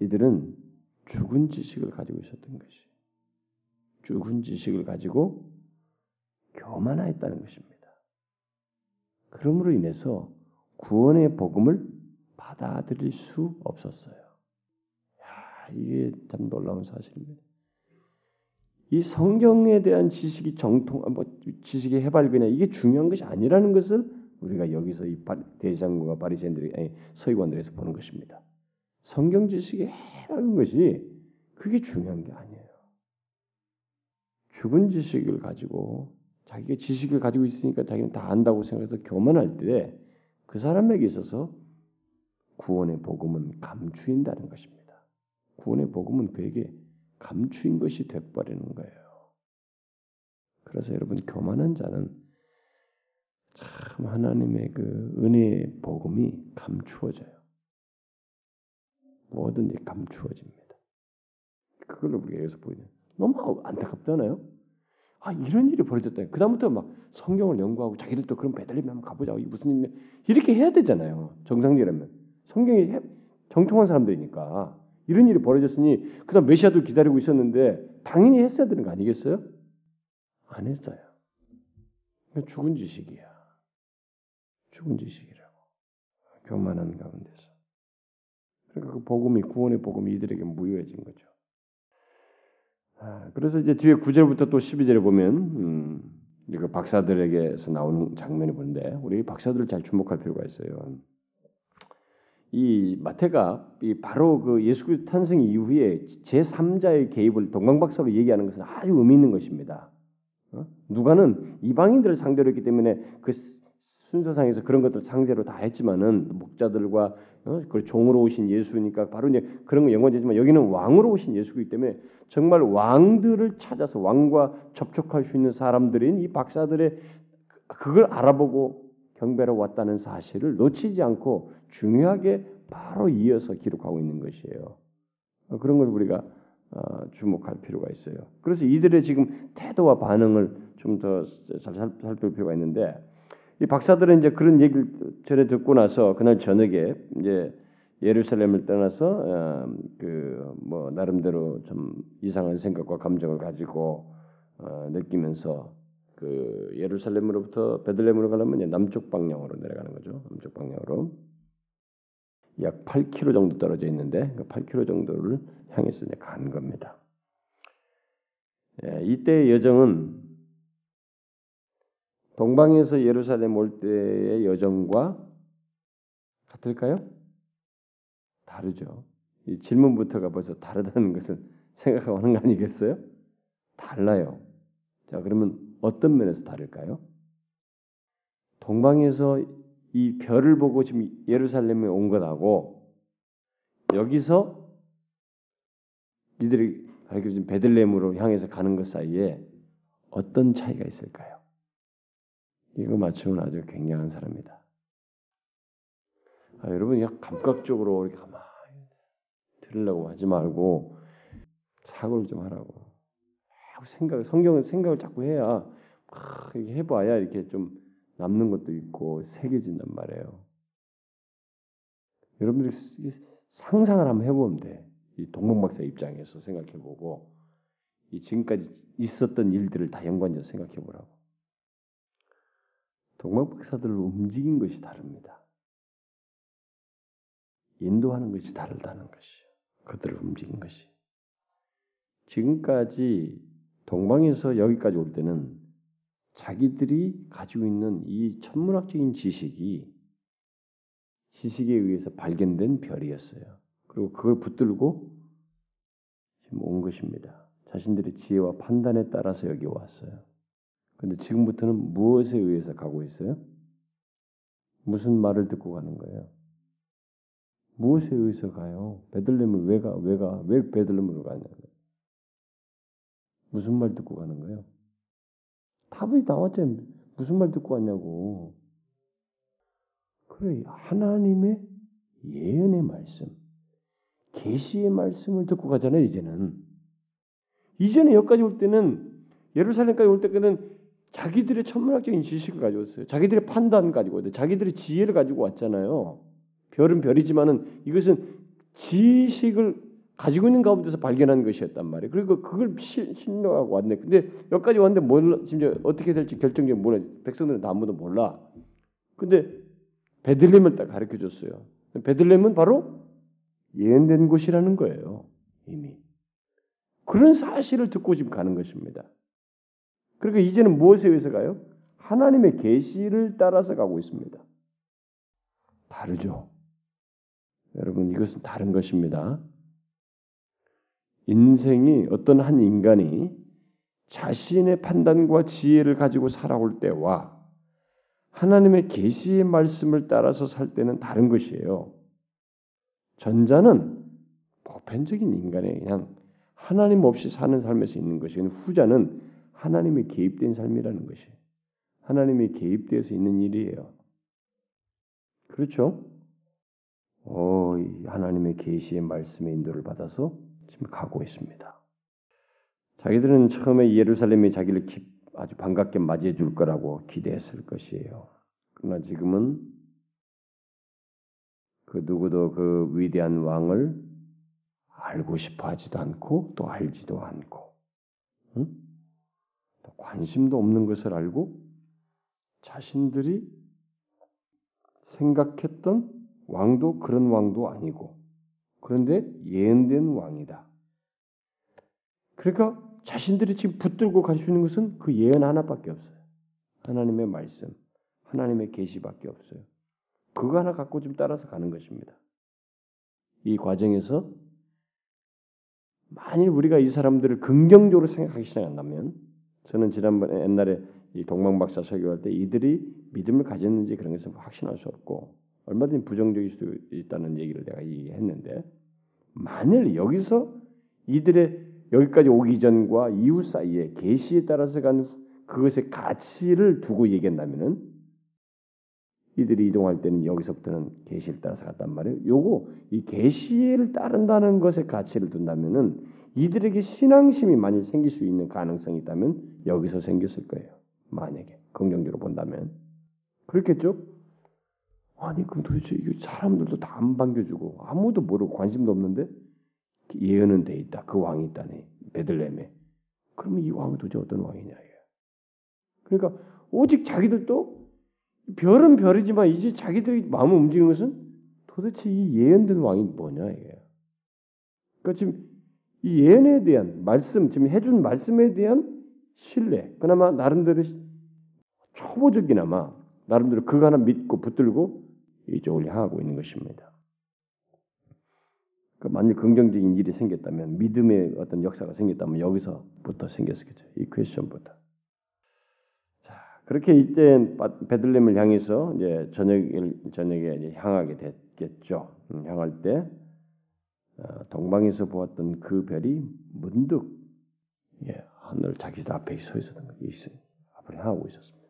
이들은 죽은 지식을 가지고 있었던 것이 죽은 지식을 가지고 교만하였다는 것입니다. 그러므로 인해서 구원의 복음을 받아들일 수 없었어요. 야, 이게 참 놀라운 사실입니다. 이 성경에 대한 지식이 정통, 뭐 지식의 해발이냐 이게 중요한 것이 아니라는 것을 우리가 여기서 이 대장과 바리새인들이 서기관들에서 보는 것입니다. 성경 지식이 해맑은 것이 그게 중요한 게 아니에요. 죽은 지식을 가지고 자기가 지식을 가지고 있으니까 자기는 다 안다고 생각해서 교만할 때 그 사람에게 있어서 구원의 복음은 감추인다는 것입니다. 구원의 복음은 그에게 감추인 것이 돼버리는 거예요. 그래서 여러분 교만한 자는 참 하나님의 그 은혜의 복음이 감추어져요. 뭐든지 감추어집니다. 그걸 우리가 여기서 보이는 너무 안타깝잖아요. 아 이런 일이 벌어졌다. 그 다음부터 막 성경을 연구하고 자기들도 그런 베들레헴 한번 가보자. 이 무슨 일 이렇게 해야 되잖아요. 정상적이라면 성경이 정통한 사람들이니까 이런 일이 벌어졌으니 그다음 메시아도 기다리고 있었는데 당연히 했어야 되는 거 아니겠어요? 안 했어요. 죽은 지식이야. 죽은 지식이라고 교만한 가운데서. 그러니까 그 복음이 구원의 복음이 이들에게 무효해진 거죠. 아, 그래서 이제 뒤에 9절부터 또 12절에 보면 음, 그 박사들에게서 나오는 장면을 보는데 우리 박사들을 잘 주목할 필요가 있어요. 이 마태가 이 바로 그 예수 그리스도 탄생 이후에 제 3자의 개입을 동방박사로 얘기하는 것은 아주 의미 있는 것입니다. 어? 누가는 이방인들을 상대로 했기 때문에 그 순서상에서 그런 것들 상대로 다 했지만은 목자들과 어? 그 종으로 오신 예수니까 바로 이제 그런 거 연관되지만 여기는 왕으로 오신 예수이기 때문에 정말 왕들을 찾아서 왕과 접촉할 수 있는 사람들인 이 박사들의 그걸 알아보고 경배로 왔다는 사실을 놓치지 않고 중요하게 바로 이어서 기록하고 있는 것이에요. 그런 걸 우리가 어, 주목할 필요가 있어요. 그래서 이들의 지금 태도와 반응을 좀 더 잘 살펴볼 필요가 있는데 이 박사들은 이제 그런 얘기를 전에 듣고 나서 그날 저녁에 이제 예루살렘을 떠나서 어, 그뭐 나름대로 좀 이상한 생각과 감정을 가지고 어, 느끼면서 그 예루살렘으로부터 베들레헴으로 가려면 남쪽 방향으로 내려가는 거죠. 남쪽 방향으로 약 8km 정도 떨어져 있는데 그 8km 정도를 향해서 이제 간 겁니다. 예, 이때 여정은 동방에서 예루살렘 올 때의 여정과 같을까요? 다르죠. 이 질문부터가 벌써 다르다는 것은 생각하고 하는 거 아니겠어요? 달라요. 자, 그러면 어떤 면에서 다를까요? 동방에서 이 별을 보고 지금 예루살렘에 온 것하고 여기서 이들이 가르쳐준 베들레헴으로 향해서 가는 것 사이에 어떤 차이가 있을까요? 이거 맞추면 아주 굉장한 사람이다. 아, 여러분 그냥 감각적으로 이렇게 가만히 들으려고 하지 말고 사고를 좀 하라고. 생각, 성경은 생각을 자꾸 해야 막 해봐야 이렇게 좀 남는 것도 있고 새겨진단 말이에요. 여러분들이 상상을 한번 해보면 돼. 이 동문박사 입장에서 생각해보고 이 지금까지 있었던 일들을 다 연관해서 생각해보라고. 동문박사들을 움직인 것이 다릅니다. 인도하는 것이 다르다는 것이요. 그들을 움직인 것이. 지금까지 동방에서 여기까지 올 때는 자기들이 가지고 있는 이 천문학적인 지식이 지식에 의해서 발견된 별이었어요. 그리고 그걸 붙들고 지금 온 것입니다. 자신들의 지혜와 판단에 따라서 여기 왔어요. 근데 지금부터는 무엇에 의해서 가고 있어요? 무슨 말을 듣고 가는 거예요? 무엇에 의해서 가요? 베들렘을 왜 가? 왜 가? 왜 베들렘으로 가냐고. 무슨 말 듣고 가는 거예요? 답이 나왔잖아요. 무슨 말 듣고 왔냐고. 그래 하나님의 예언의 말씀, 계시의 말씀을 듣고 가잖아요. 이제는 이전에 여기까지 올 때는 예루살렘까지 올 때까지는 자기들의 천문학적인 지식을 가지고 왔어요. 자기들의 판단 가지고. 자기들의 지혜를 가지고 왔잖아요. 별은 별이지만은 이것은 지식을 가지고 있는 가운데서 발견한 것이었단 말이에요. 그리고 그걸 신뢰하고 왔네. 근데 여기까지 왔는데 몰라, 심지어 어떻게 될지 결정적인 몰라. 백성들은 아무도 몰라. 근데 베들렘을 딱 가르쳐 줬어요. 베들렘은 바로 예언된 곳이라는 거예요. 이미. 그런 사실을 듣고 지금 가는 것입니다. 그러니까 이제는 무엇에 의해서 가요? 하나님의 계시를 따라서 가고 있습니다. 다르죠. 여러분 이것은 다른 것입니다. 인생이 어떤 한 인간이 자신의 판단과 지혜를 가지고 살아올 때와 하나님의 계시의 말씀을 따라서 살 때는 다른 것이에요. 전자는 보편적인 인간의 그냥 하나님 없이 사는 삶에서 있는 것이 후자는 하나님의 개입된 삶이라는 것이 하나님의 개입되어서 있는 일이에요. 그렇죠? 어, 하나님의 계시의 말씀의 인도를 받아서 지금 가고 있습니다. 자기들은 처음에 예루살렘이 자기를 아주 반갑게 맞이해 줄 거라고 기대했을 것이에요. 그러나 지금은 그 누구도 그 위대한 왕을 알고 싶어 하지도 않고 또 알지도 않고 응? 또 관심도 없는 것을 알고 자신들이 생각했던 왕도 그런 왕도 아니고 그런데 예언된 왕이다. 그러니까 자신들이 지금 붙들고 갈 수 있는 것은 그 예언 하나밖에 없어요. 하나님의 말씀, 하나님의 계시밖에 없어요. 그거 하나 갖고 좀 따라서 가는 것입니다. 이 과정에서 만일 우리가 이 사람들을 긍정적으로 생각하기 시작한다면 저는 지난번에 옛날에 이 동방박사 설교할 때 이들이 믿음을 가졌는지 그런 것은 확신할 수 없고 얼마든지 부정적일 수도 있다는 얘기를 내가 얘기했는데 만일 여기서 이들의 여기까지 오기 전과 이후 사이에 계시에 따라서 간 그것의 가치를 두고 얘기한다면은 이들이 이동할 때는 여기서부터는 계시를 따라서 갔단 말이에요. 요거 이 계시를 따른다는 것에 가치를 둔다면은 이들에게 신앙심이 만일 생길 수 있는 가능성이 있다면 여기서 생겼을 거예요. 만약에 긍정적으로 본다면 그렇겠죠? 아니 그럼 도대체 이게 사람들도 다 안 반겨주고 아무도 모르고 관심도 없는데 예언은 돼 있다. 그 왕이 있다네. 베들레헴에. 그러면 이 왕은 도대체 어떤 왕이냐. 그러니까 오직 자기들도 별은 별이지만 이제 자기들이 마음을 움직이는 것은 도대체 이 예언된 왕이 뭐냐 이게. 그러니까 지금 이 예언에 대한 말씀, 지금 해준 말씀에 대한 신뢰, 그나마 나름대로 초보적이나마 나름대로 그거 하나 믿고 붙들고 이쪽을 향하고 있는 것입니다. 그 만일 긍정적인 일이 생겼다면 믿음의 어떤 역사가 생겼다면 여기서부터 생겼겠죠. 이 퀘스천부터. 자 그렇게 이때 베들렘을 향해서 이제 저녁 저녁에 이제 향하게 됐겠죠. 음, 향할 때 어, 동방에서 보았던 그 별이 문득 예, 하늘 자기 앞에 서 있었던 것이 있어요. 앞으로 향하고 있었습니다.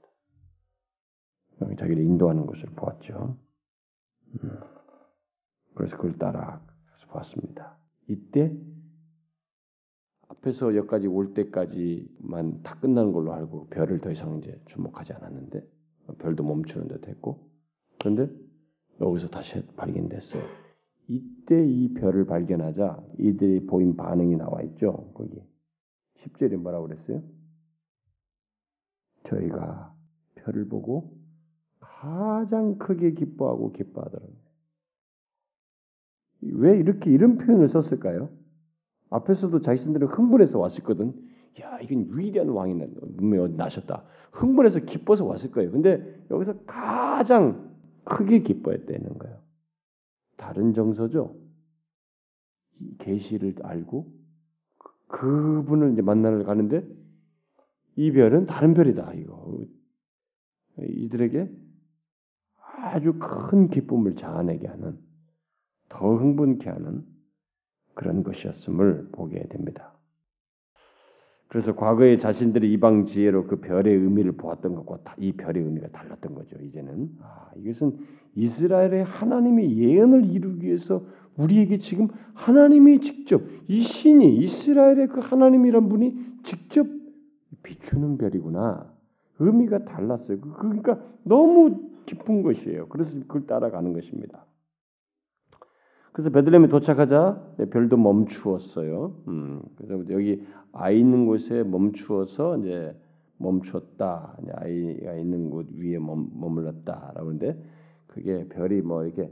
자기를 인도하는 것을 보았죠. 음. 그래서 그걸 따라 봤습니다. 이때 앞에서 여기까지 올 때까지만 다 끝나는 걸로 알고 별을 더 이상 이제 주목하지 않았는데 별도 멈추는 듯 했고 그런데 여기서 다시 발견됐어요. 이때 이 별을 발견하자 이들이 보인 반응이 나와 있죠. 거기 10절에 뭐라고 그랬어요? 저희가 별을 보고 가장 크게 기뻐하고 기뻐하더라고요. 왜 이렇게 이런 표현을 썼을까요? 앞에서도 자신들은 흥분해서 왔었거든. 야, 이건 위대한 왕이 나셨다. 흥분해서 기뻐서 왔을 거예요. 근데 여기서 가장 크게 기뻐했다는 거예요. 다른 정서죠. 계시를 알고 그, 그분을 이제 만나러 가는데 이 별은 다른 별이다. 이거 이들에게 아주 큰 기쁨을 자아내게 하는 더 흥분케 하는 그런 것이었음을 보게 됩니다. 그래서 과거에 자신들이 이방 지혜로 그 별의 의미를 보았던 것과 이 별의 의미가 달랐던 거죠. 이제는 아, 이것은 이스라엘의 하나님의 예언을 이루기 위해서 우리에게 지금 하나님이 직접 이 신이 이스라엘의 그 하나님이란 분이 직접 비추는 별이구나. 의미가 달랐어요. 그, 그러니까 너무 기쁜 것이에요. 그래서 그걸 따라가는 것입니다. 그래서 베들레헴에 도착하자 별도 멈추었어요. 음, 그래서 여기 아이 있는 곳에 멈추어서 이제 멈췄다. 이제 아이가 있는 곳 위에 멈, 머물렀다라고 하는데 그게 별이 뭐 이렇게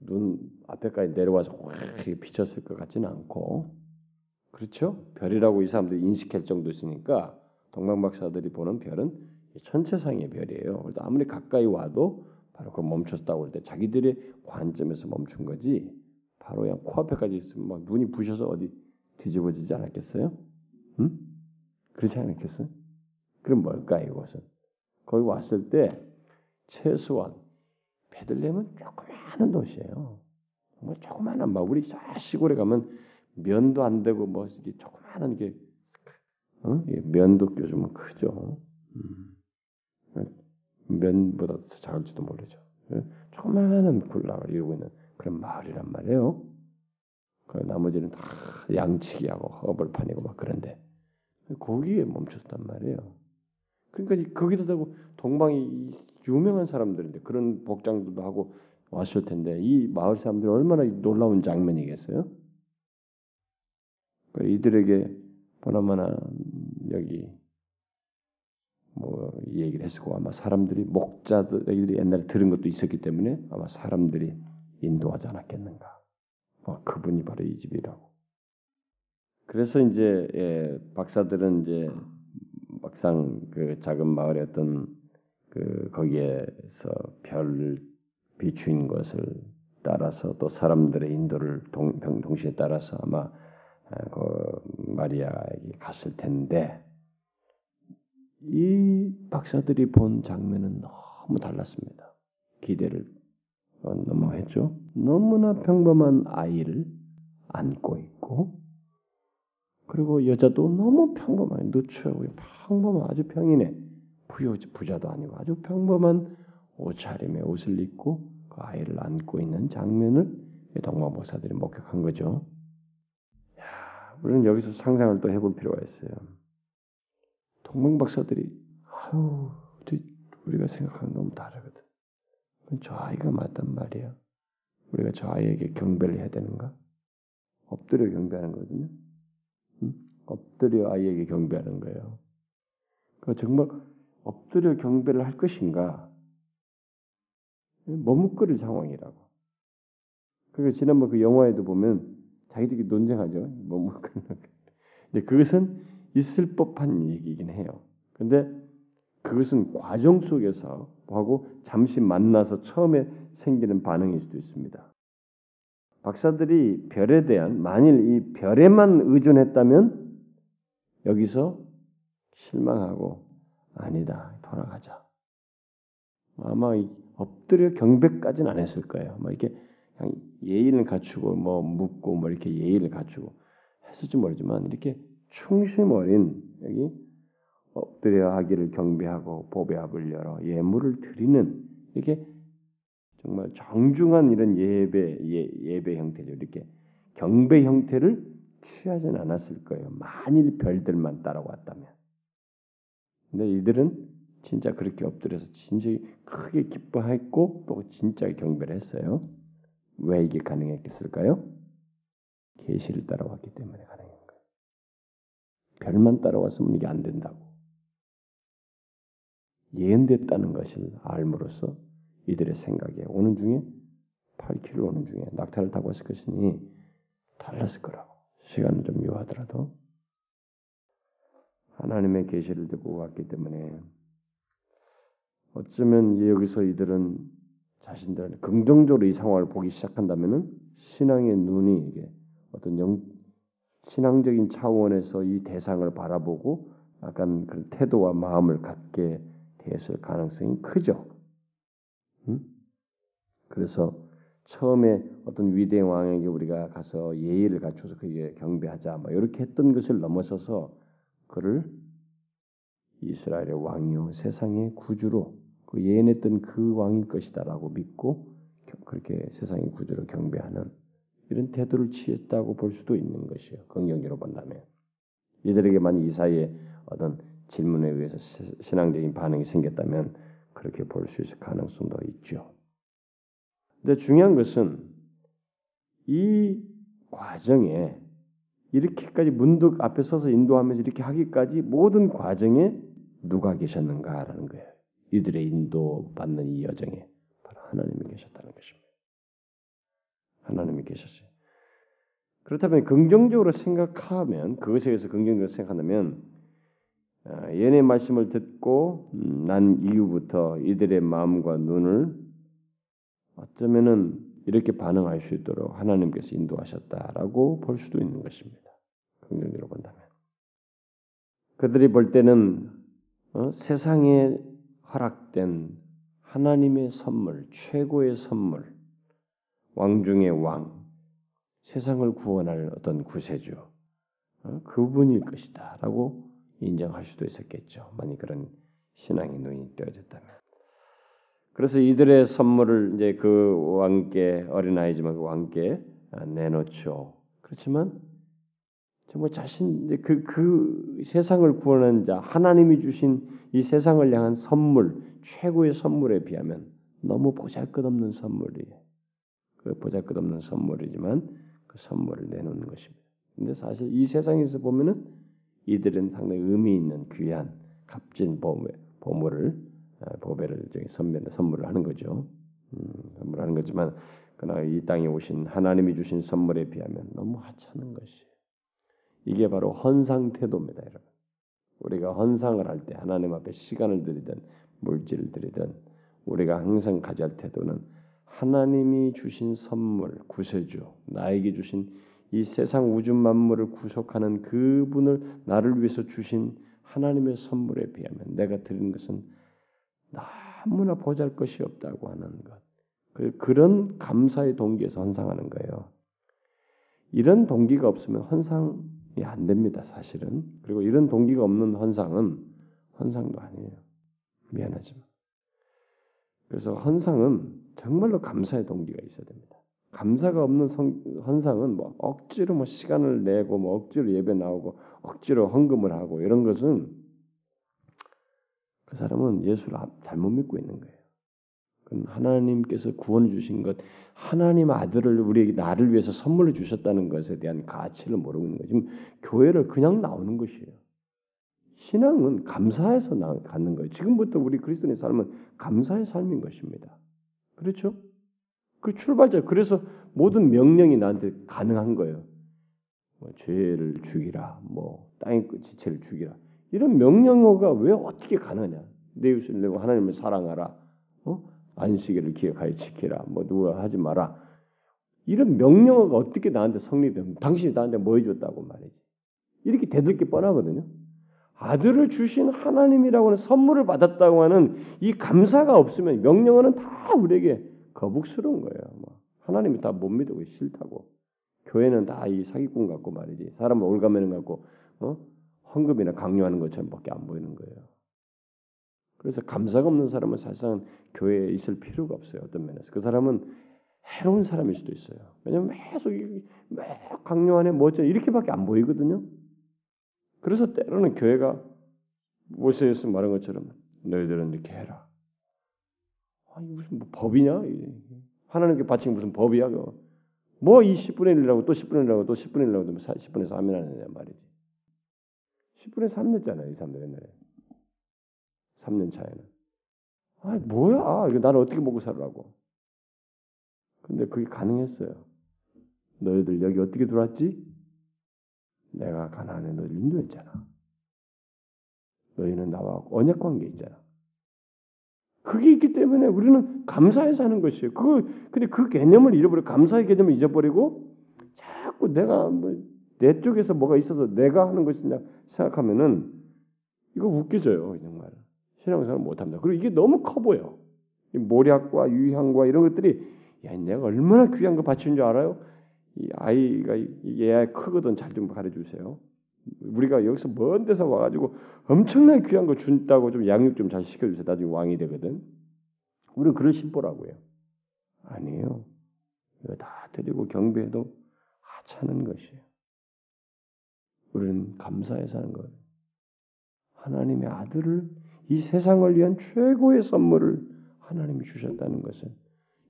눈 앞에까지 내려와서 이렇게 비쳤을 것 같지는 않고 그렇죠? 별이라고 이 사람들이 인식할 정도 있으니까 동방박사들이 보는 별은 천체상의 별이에요. 그래서 아무리 가까이 와도 바로 그 멈췄다고 할 때 자기들의 관점에서 멈춘 거지. 바로 그냥 코앞에까지 있으면 막 눈이 부셔서 어디 뒤집어지지 않았겠어요? 응? 그렇지 않겠어요? 그럼 뭘까 이것은? 거기 왔을 때 최소한 베들레헴은 조그마한 도시예요. 정말 조그마한 막 우리 시골에 가면 면도 안 되고 뭐 이게 조그마한 게 어? 면도 요즘은 크죠. 음. 면보다 더 작을지도 모르죠. 예? 조그마한 군락을 이루고 있는 그런 마을이란 말이에요. 그 나머지는 다 양치기하고 허벌판이고 막 그런데 거기에 멈췄단 말이에요. 그러니까 거기다 대고 동방이 유명한 사람들인데 그런 복장도 하고 왔을 텐데 이 마을 사람들이 얼마나 놀라운 장면이겠어요? 그러니까 이들에게 보나마나 여기 뭐 얘기를 했고 아마 사람들이 목자들이 옛날에 들은 것도 있었기 때문에 아마 사람들이 인도하지 않았겠는가. 어, 그분이 바로 이 집이라고. 그래서 이제 예, 박사들은 이제 막상 그 작은 마을의 어떤 그 거기에서 별을 비추인 것을 따라서 또 사람들의 인도를 동, 동시에 따라서 아마 아, 그 마리아에게 갔을 텐데 이 박사들이 본 장면은 너무 달랐습니다. 기대를 넘어했죠. 너무나 평범한 아이를 안고 있고 그리고 여자도 너무 평범한 누추하고 평범한 아주 평인의 부여 부자도 아니고 아주 평범한 옷차림에 옷을 입고 그 아이를 안고 있는 장면을 동방 목사들이 목격한 거죠. 야, 우리는 여기서 상상을 또 해볼 필요가 있어요. 동방박사들이 아유 우리가 생각하는 너무 다르거든. 저 아이가 맞단 말이야. 우리가 저 아이에게 경배를 해야 되는가? 엎드려 경배하는 거거든요. 응? 엎드려 아이에게 경배하는 거예요. 그 정말 엎드려 경배를 할 것인가? 머뭇거릴 상황이라고. 그러니까 지난번 그 영화에도 보면 자기들이 논쟁하죠. 머뭇거리는. 근데 그것은 있을 법한 얘기긴 해요. 근데 그것은 과정 속에서 하고 잠시 만나서 처음에 생기는 반응일 수도 있습니다. 박사들이 별에 대한 만일 이 별에만 의존했다면 여기서 실망하고 아니다 돌아가자. 아마 엎드려 경배까지는 안 했을 거예요. 뭐 이렇게 그냥 예의를 갖추고 뭐 묻고 뭐 이렇게 예의를 갖추고 했을지 모르지만 이렇게 충심 어린 여기 엎드려 하기를 경배하고 보배합을 열어 예물을 드리는 이게 정말 정중한 이런 예배 예, 배 형태죠. 이렇게 경배 형태를 취하진 않았을 거예요. 만일 별들만 따라왔다면. 근데 이들은 진짜 그렇게 엎드려서 진짜 크게 기뻐했고 또 진짜 경배를 했어요. 왜 이게 가능했겠을까요? 계시를 따라왔기 때문에 거예요. 별만 따라왔으면 이게 안 된다고. 예언됐다는 것을 알므로써 이들의 생각에 오는 중에 8km 오는 중에 낙타를 타고 왔을 것이니 달랐을 거라고. 시간은 좀 요하더라도 하나님의 계시를 듣고 왔기 때문에 어쩌면 여기서 이들은 자신들은 긍정적으로 이 상황을 보기 시작한다면은 신앙의 눈이 이게 어떤 영 신앙적인 차원에서 이 대상을 바라보고 약간 그런 태도와 마음을 갖게 됐을 가능성이 크죠. 음? 그래서 처음에 어떤 위대한 왕에게 우리가 가서 예의를 갖춰서 그에게 경배하자, 뭐 이렇게 했던 것을 넘어서서 그를 이스라엘의 왕이요 세상의 구주로 그 예언했던 그 왕일 것이다라고 믿고 그렇게 세상의 구주로 경배하는 이런 태도를 취했다고 볼 수도 있는 것이요. 긍정적으로 본다면 이들에게 만약 이사의 어떤 질문에 의해서 신앙적인 반응이 생겼다면 그렇게 볼 수 있을 가능성도 있죠. 근데 중요한 것은 이 과정에 이렇게까지 문득 앞에 서서 인도하면서 이렇게 하기까지 모든 과정에 누가 계셨는가라는 거예요. 이들의 인도받는 이 여정에 바로 하나님이 계셨다는 것입니다. 하나님이 계셨어요. 그렇다면 긍정적으로 생각하면 그것에 대해서 긍정적으로 생각한다면 아, 예언의 말씀을 듣고 음, 난 이후부터 이들의 마음과 눈을 어쩌면은 이렇게 반응할 수 있도록 하나님께서 인도하셨다라고 볼 수도 있는 것입니다. 긍정적으로 본다면 그들이 볼 때는 어? 세상에 허락된 하나님의 선물, 최고의 선물, 왕 중의 왕, 세상을 구원할 어떤 구세주, 어? 그분일 것이다 라고 인정할 수도 있었겠죠. 만약 그런 신앙의 눈이 떼어졌다면. 그래서 이들의 선물을 이제 그 왕께 어린아이지만 그 왕께 내놓죠. 그렇지만 정말 자신 그, 그 세상을 구원하는 자 하나님이 주신 이 세상을 향한 선물 최고의 선물에 비하면 너무 보잘 것 없는 선물이에요. 그 보잘것없는 선물이지만 그 선물을 내놓는 것입니다. 근데 사실 이 세상에서 보면은 이들은 상당히 의미 있는 귀한 값진 보물, 보물을 아, 보배를 선별 선물을 하는 거죠. 음, 선물하는 거지만 그러나 이 땅에 오신 하나님이 주신 선물에 비하면 너무 하찮은 것이에요. 이게 바로 헌상 태도입니다, 여러분. 우리가 헌상을 할 때 하나님 앞에 시간을 들이든 물질을 들이든 우리가 항상 가질 태도는 하나님이 주신 선물, 구세주, 나에게 주신 이 세상 우주 만물을 구속하는 그분을 나를 위해서 주신 하나님의 선물에 비하면 내가 드리는 것은 너무나 보잘 것이 없다고 하는 것. 그, 그런 감사의 동기에서 헌상하는 거예요. 이런 동기가 없으면 헌상이 안 됩니다, 사실은. 그리고 이런 동기가 없는 헌상은 헌상도 아니에요. 미안하지만. 그래서 헌상은 정말로 감사의 동기가 있어야 됩니다. 감사가 없는 성, 헌상은 뭐 억지로 뭐 시간을 내고 뭐 억지로 예배 나오고 억지로 헌금을 하고 이런 것은 그 사람은 예수를 잘못 믿고 있는 거예요. 하나님께서 구원 주신 것, 하나님 아들을 우리에게 나를 위해서 선물로 주셨다는 것에 대한 가치를 모르고 있는 거예요. 지금 교회를 그냥 나오는 것이에요. 신앙은 감사해서 나, 갖는 거예요. 지금부터 우리 그리스도인의 삶은 감사의 삶인 것입니다. 그렇죠? 그 출발자. 그래서 모든 명령이 나한테 가능한 거예요. 뭐 죄를 죽이라, 뭐 땅의 지체를 죽이라. 이런 명령어가 왜 어떻게 가능하냐? 내 이웃을 내고 하나님을 사랑하라. 어? 안식일을 기억하여 지키라. 뭐 누가 하지 마라. 이런 명령어가 어떻게 나한테 성립되면 당신이 나한테 뭐 해줬다고 말이지. 이렇게 대들기 뻔하거든요. 아들을 주신 하나님이라고 하는 선물을 받았다고 하는 이 감사가 없으면 명령어는 다 우리에게 거북스러운 거예요. 뭐 하나님이 다 못 믿고 싫다고. 교회는 다 이 사기꾼 같고 말이지. 사람을 올가매는 같고 어? 헌금이나 강요하는 것처럼밖에 안 보이는 거예요. 그래서 감사가 없는 사람은 사실상 교회에 있을 필요가 없어요. 어떤 면에서 그 사람은 해로운 사람일 수도 있어요. 왜냐하면 계속 막 강요하네 뭐죠 이렇게밖에 안 보이거든요. 그래서 때로는 교회가 모세에서 말한 것처럼 너희들은 이렇게 해라. 아니 무슨 뭐 법이냐? 하나님께 바친 무슨 법이야? 뭐이 10분의 1이라고 또 10분의 1이라고 또 10분의 1이라고 10분의 3이 하느냐 말이지. 10분의 3 냈잖아요. 이 사람들 옛날에. 3년 차에는. 아 뭐야? 나는 어떻게 먹고 살라고. 근데 그게 가능했어요. 너희들 여기 어떻게 들어왔지? 내가 가나안에 너희를 인도했잖아. 너희는 나와 언약 관계 있잖아. 그게 있기 때문에 우리는 감사해서 하는 것이에요. 그 근데 그 개념을 잃어버려 감사의 개념을 잊어버리고 자꾸 내가 뭐 내 쪽에서 뭐가 있어서 내가 하는 것이냐 생각하면은 이거 웃겨져요 정말 신앙생활 못합니다. 그리고 이게 너무 커 보여. 모략과 유향과 이런 것들이 야 내가 얼마나 귀한 거 바치는 줄 알아요? 이 아이가 얘 크거든 잘 좀 가르쳐 주세요. 우리가 여기서 먼 데서 와가지고 엄청나게 귀한 거 준다고 좀 양육 좀 잘 시켜주세요. 나중에 왕이 되거든. 우리는 그런 심보라고요. 아니에요. 이거 다 드리고 경배해도 하찮은 것이에요. 우리는 감사해서 하는 거예요. 하나님의 아들을 이 세상을 위한 최고의 선물을 하나님이 주셨다는 것은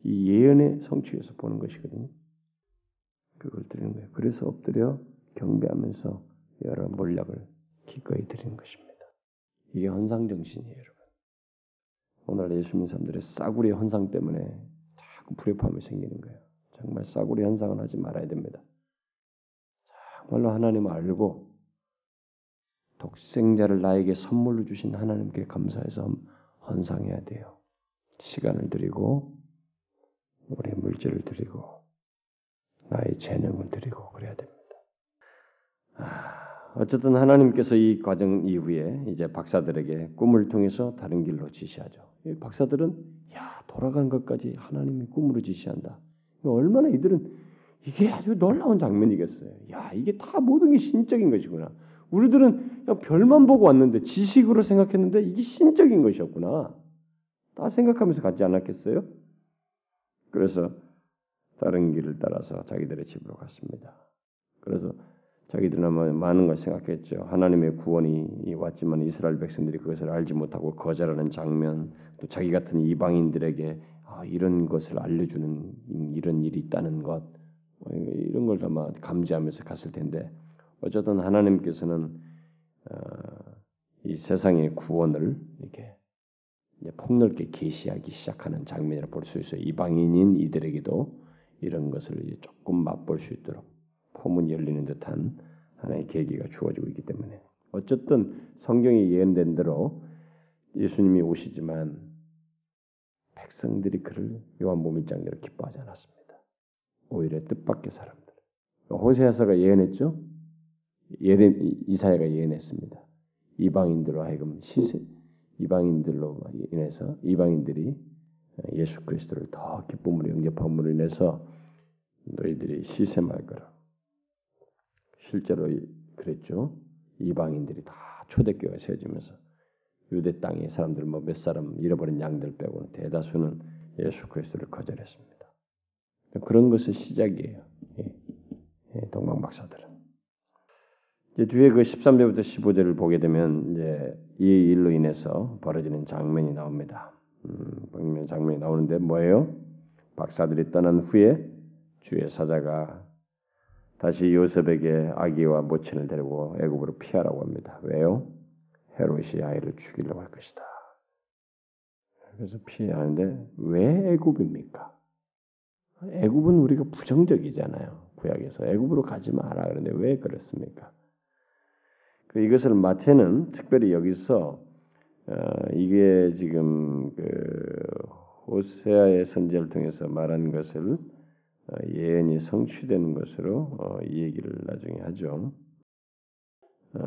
이 예언의 성취에서 보는 것이거든요. 그걸 드리는 거예요. 그래서 엎드려 경배하면서 여러 몰약을 기꺼이 드리는 것입니다. 이게 헌상 정신이에요, 여러분. 오늘 예수 믿는 사람들의 싸구려 헌상 때문에 자꾸 불협화음이 생기는 거예요. 정말 싸구려 헌상을 하지 말아야 됩니다. 정말로 하나님을 알고 독생자를 나에게 선물로 주신 하나님께 감사해서 헌상해야 돼요. 시간을 드리고 우리의 물질을 드리고 나의 재능을 드리고 그래야 됩니다. 아, 어쨌든 하나님께서 이 과정 이후에 이제 박사들에게 꿈을 통해서 다른 길로 지시하죠. 박사들은 야 돌아가는 것까지 하나님이 꿈으로 지시한다. 얼마나 이들은 이게 아주 놀라운 장면이겠어요. 야 이게 다 모든 게 신적인 것이구나. 우리들은 그냥 별만 보고 왔는데 지식으로 생각했는데 이게 신적인 것이었구나. 다 생각하면서 갔지 않았겠어요? 그래서 다른 길을 따라서 자기들의 집으로 갔습니다. 그래서 자기들은 많은 걸 생각했죠. 하나님의 구원이 왔지만 이스라엘 백성들이 그것을 알지 못하고 거절하는 장면, 또 자기 같은 이방인들에게 아, 이런 것을 알려주는 이런 일이 있다는 것, 뭐 이런 걸 아마 감지하면서 갔을 텐데 어쨌든 하나님께서는 어, 이 세상의 구원을 이렇게 폭넓게 계시하기 시작하는 장면이라 볼 수 있어요. 이방인인 이들에게도 이런 것을 조금 맛볼 수 있도록 포문이 열리는 듯한 하나의 계기가 주어지고 있기 때문에 어쨌든 성경이 예언된 대로 예수님이 오시지만 백성들이 그를 요한복음 1장대로 기뻐하지 않았습니다. 오히려 뜻밖의 사람들. 호세아서가 예언했죠. 예레 이사야가 예언했습니다. 이방인들로 하여금 시세 이방인들로 인해서 이방인들이 예수 그리스도를 더 기쁨으로 영접함으로 인해서 너희들이 시샘할 거라. 실제로 그랬죠. 이방인들이 다 초대교회가 세워지면서 유대 땅의 사람들 뭐 몇 사람 잃어버린 양들 빼고는 대다수는 예수 그리스도를 거절했습니다. 그런 것의 시작이에요. 예. 예, 동방 박사들은. 이제 뒤에 그 13절부터 15절을 보게 되면 이제 이 일로 인해서 벌어지는 장면이 나옵니다. 음, 장면이 나오는데 뭐예요? 박사들이 떠난 후에 주의 사자가 다시 요셉에게 아기와 모친을 데리고 애굽으로 피하라고 합니다. 왜요? 헤롯이 아이를 죽이려고 할 것이다. 그래서 피하는데 왜 애굽입니까? 애굽은 우리가 부정적이잖아요. 구약에서 애굽으로 가지 마라 그런데 왜 그렇습니까? 그 이것을 마태는 특별히 여기서 어, 이게 지금 그 호세아의 선제를 통해서 말한 것을 어, 예언이 성취되는 것으로 어, 이 얘기를 나중에 하죠. 어,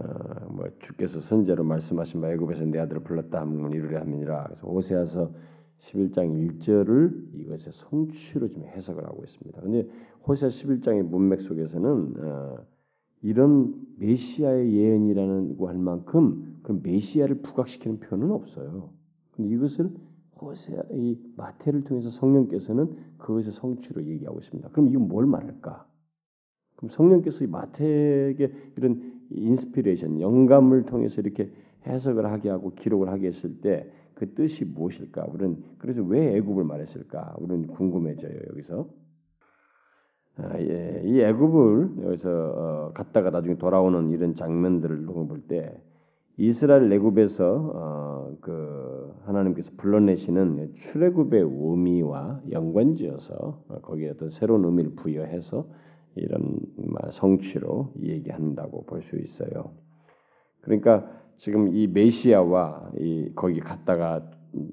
뭐 주께서 선제로 말씀하신 바 애굽에서 내 아들을 불렀다 하면 이루려 함이니라. 그래서 호세아서 11장 1절을 이것의 성취로 지금 해석을 하고 있습니다. 근데 호세아 11장의 문맥 속에서는 이런 메시아의 예언이라는 할 만큼 그런 메시아를 부각시키는 표현은 없어요. 근데 이것을 호세 이 마태를 통해서 성령께서는 그것의 성취로 얘기하고 있습니다. 그럼 이건 뭘 말할까? 그럼 성령께서 이 마태에게 이런 inspiration, 영감을 통해서 이렇게 해석을 하게 하고 기록을 하게 했을 때 그 뜻이 무엇일까? 우리는 그래서 왜 애굽을 말했을까? 우리는 궁금해져요 여기서. 아, 예, 이 애굽을 여기서 어, 갔다가 나중에 돌아오는 이런 장면들을 볼때 이스라엘 애굽에서 어, 그 하나님께서 불러내시는 출애굽의 의미와 연관지어서 어, 거기에 어떤 새로운 의미를 부여해서 이런 성취로 얘기한다고 볼 수 있어요. 그러니까 지금 이 메시아와 이 거기 갔다가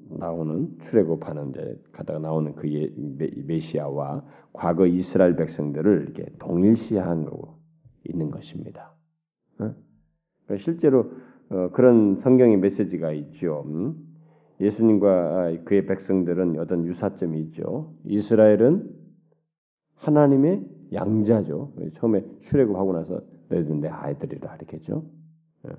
나오는 출애굽하는데 갔다가 나오는 그 예, 메시아와 과거 이스라엘 백성들을 이렇게 동일시한 거고 있는 것입니다. 그러니까 실제로 어, 그런 성경의 메시지가 있죠. 음? 예수님과 그의 백성들은 어떤 유사점이 있죠. 이스라엘은 하나님의 양자죠. 처음에 출애굽하고 나서 너희들 내 아이들이라 이렇게 했죠. 예.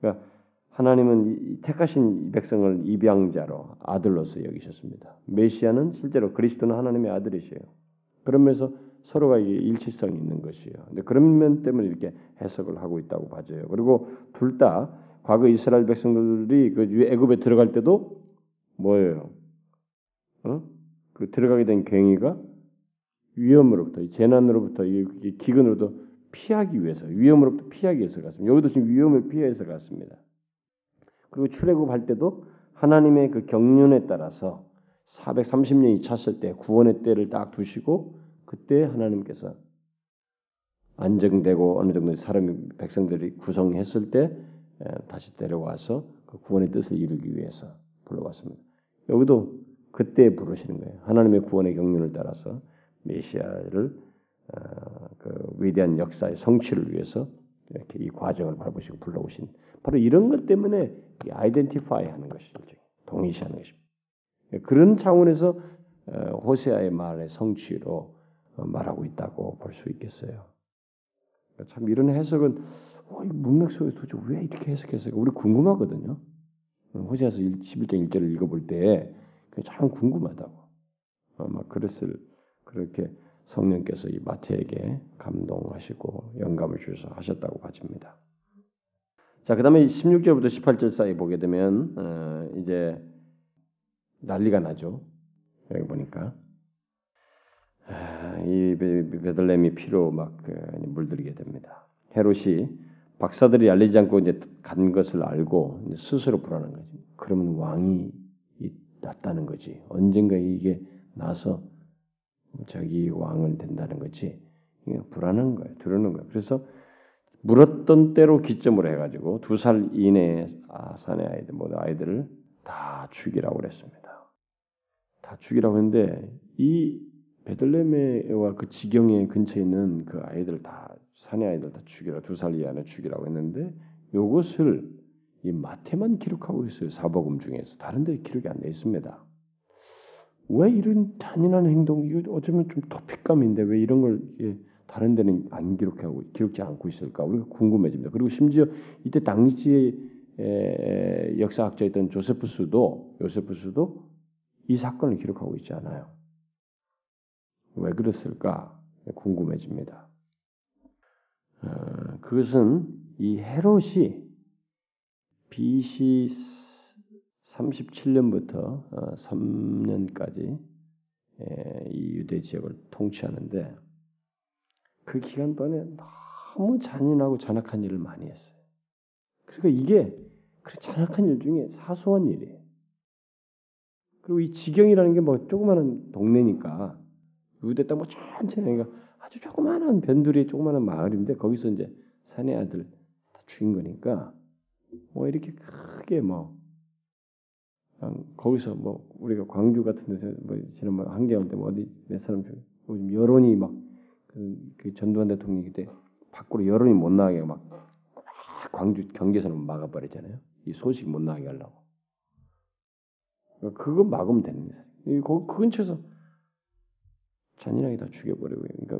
그러니까 하나님은 택하신 백성을 입양자로 아들로서 여기셨습니다. 메시아는 실제로 그리스도는 하나님의 아들이시요. 그러면서 서로가 일치성이 있는 것이에요. 근데 그런 면 때문에 이렇게 해석을 하고 있다고 봐져요. 그리고 둘 다 과거 이스라엘 백성들이 그 애굽에 들어갈 때도 뭐예요? 어? 그 들어가게 된 경위가 위험으로부터 재난으로부터 기근으로부터 피하기 위해서 위험으로부터 피하기 위해서 갔습니다. 여기도 지금 위험을 피해서 갔습니다. 그리고 출애굽할 때도 하나님의 그 경륜에 따라서 430년이 찼을 때 구원의 때를 딱 두시고 그때 하나님께서 안정되고 어느 정도 사람 백성들이 구성했을 때 다시 데려와서 그 구원의 뜻을 이루기 위해서 불러왔습니다. 여기도 그때 부르시는 거예요. 하나님의 구원의 경륜을 따라서 메시아를 어, 그 위대한 역사의 성취를 위해서 이렇게 이 과정을 밟으시고 불러오신 바로 이런 것 때문에 아이덴티파이 하는 것이죠. 동의시하는 것입니다. 그런 차원에서 어, 호세아의 말의 성취로 어, 말하고 있다고 볼 수 있겠어요. 참 이런 해석은 어, 문맥 속에 도대체 왜 이렇게 해석했을까? 우리 궁금하거든요. 호세아서 11장 1절을 읽어볼 때 참 궁금하다고. 아마 그랬을 그렇게 성령께서 이 마태에게 감동하시고 영감을 주셔서 하셨다고 봐집니다. 자, 그 다음에 16절부터 18절 사이 보게 되면 어, 이제 난리가 나죠. 여기 보니까 아, 이 베들렘이 피로 막 그, 물들이게 됩니다. 헤롯이 박사들이 알리지 않고 이제 간 것을 알고 스스로 불안한 거지. 그러면 왕이 났다는 거지. 언젠가 이게 나서 자기 왕은 된다는 거지. 불안한 거예요. 두려는 거예요. 그래서 물었던 때로 기점으로 해가지고 두 살 이내에 아산의 아이들 모두 아이들을 다 죽이라고 그랬습니다. 다 죽이라고 했는데 이 베들레헴과 그 지경의 근처에 있는 그 아이들 다 산의 아이들 다 죽이라 두 살 이하는 죽이라고 했는데 이것을 이 마태만 기록하고 있어요 사복음 중에서 다른 데 기록이 안 돼 있습니다. 왜 이런 잔인한 행동 이거 어쩌면 좀 토픽감인데 왜 이런 걸 예, 다른 데는 안 기록하고 기록지 않고 있을까 우리가 궁금해집니다. 그리고 심지어 이때 당시의 역사학자였던 조세프스도 요세프스도 이 사건을 기록하고 있지 않아요. 왜 그랬을까 궁금해집니다. 어, 그것은 이 헤롯이 BC 37년부터 3년까지 이 유대 지역을 통치하는데 그 기간 동안에 너무 잔인하고 잔악한 일을 많이 했어요. 그러니까 이게 그 잔악한 일 중에 사소한 일이에요. 그리고 이 지경이라는 게 뭐 조그마한 동네니까 유대 땅뭐 천천히 그러니까 아주 조그마한 변두리 조그마한 마을인데 거기서 이제 사내 아들 다 죽인 거니까 뭐 이렇게 크게 뭐 거기서 뭐 우리가 광주 같은 데서 뭐 지난번 한겨울 때뭐 어디 몇 사람 죽 요즘 여론이 막 그, 그 전두환 대통령이 그때 밖으로 여론이 못 나가게 막 광주 경계선을 막아버리잖아요. 이 소식 못 나가게 하려고. 그거 막으면 되는 거예요. 그, 그 근처에서 잔인하게 다 죽여버리고, 그러니까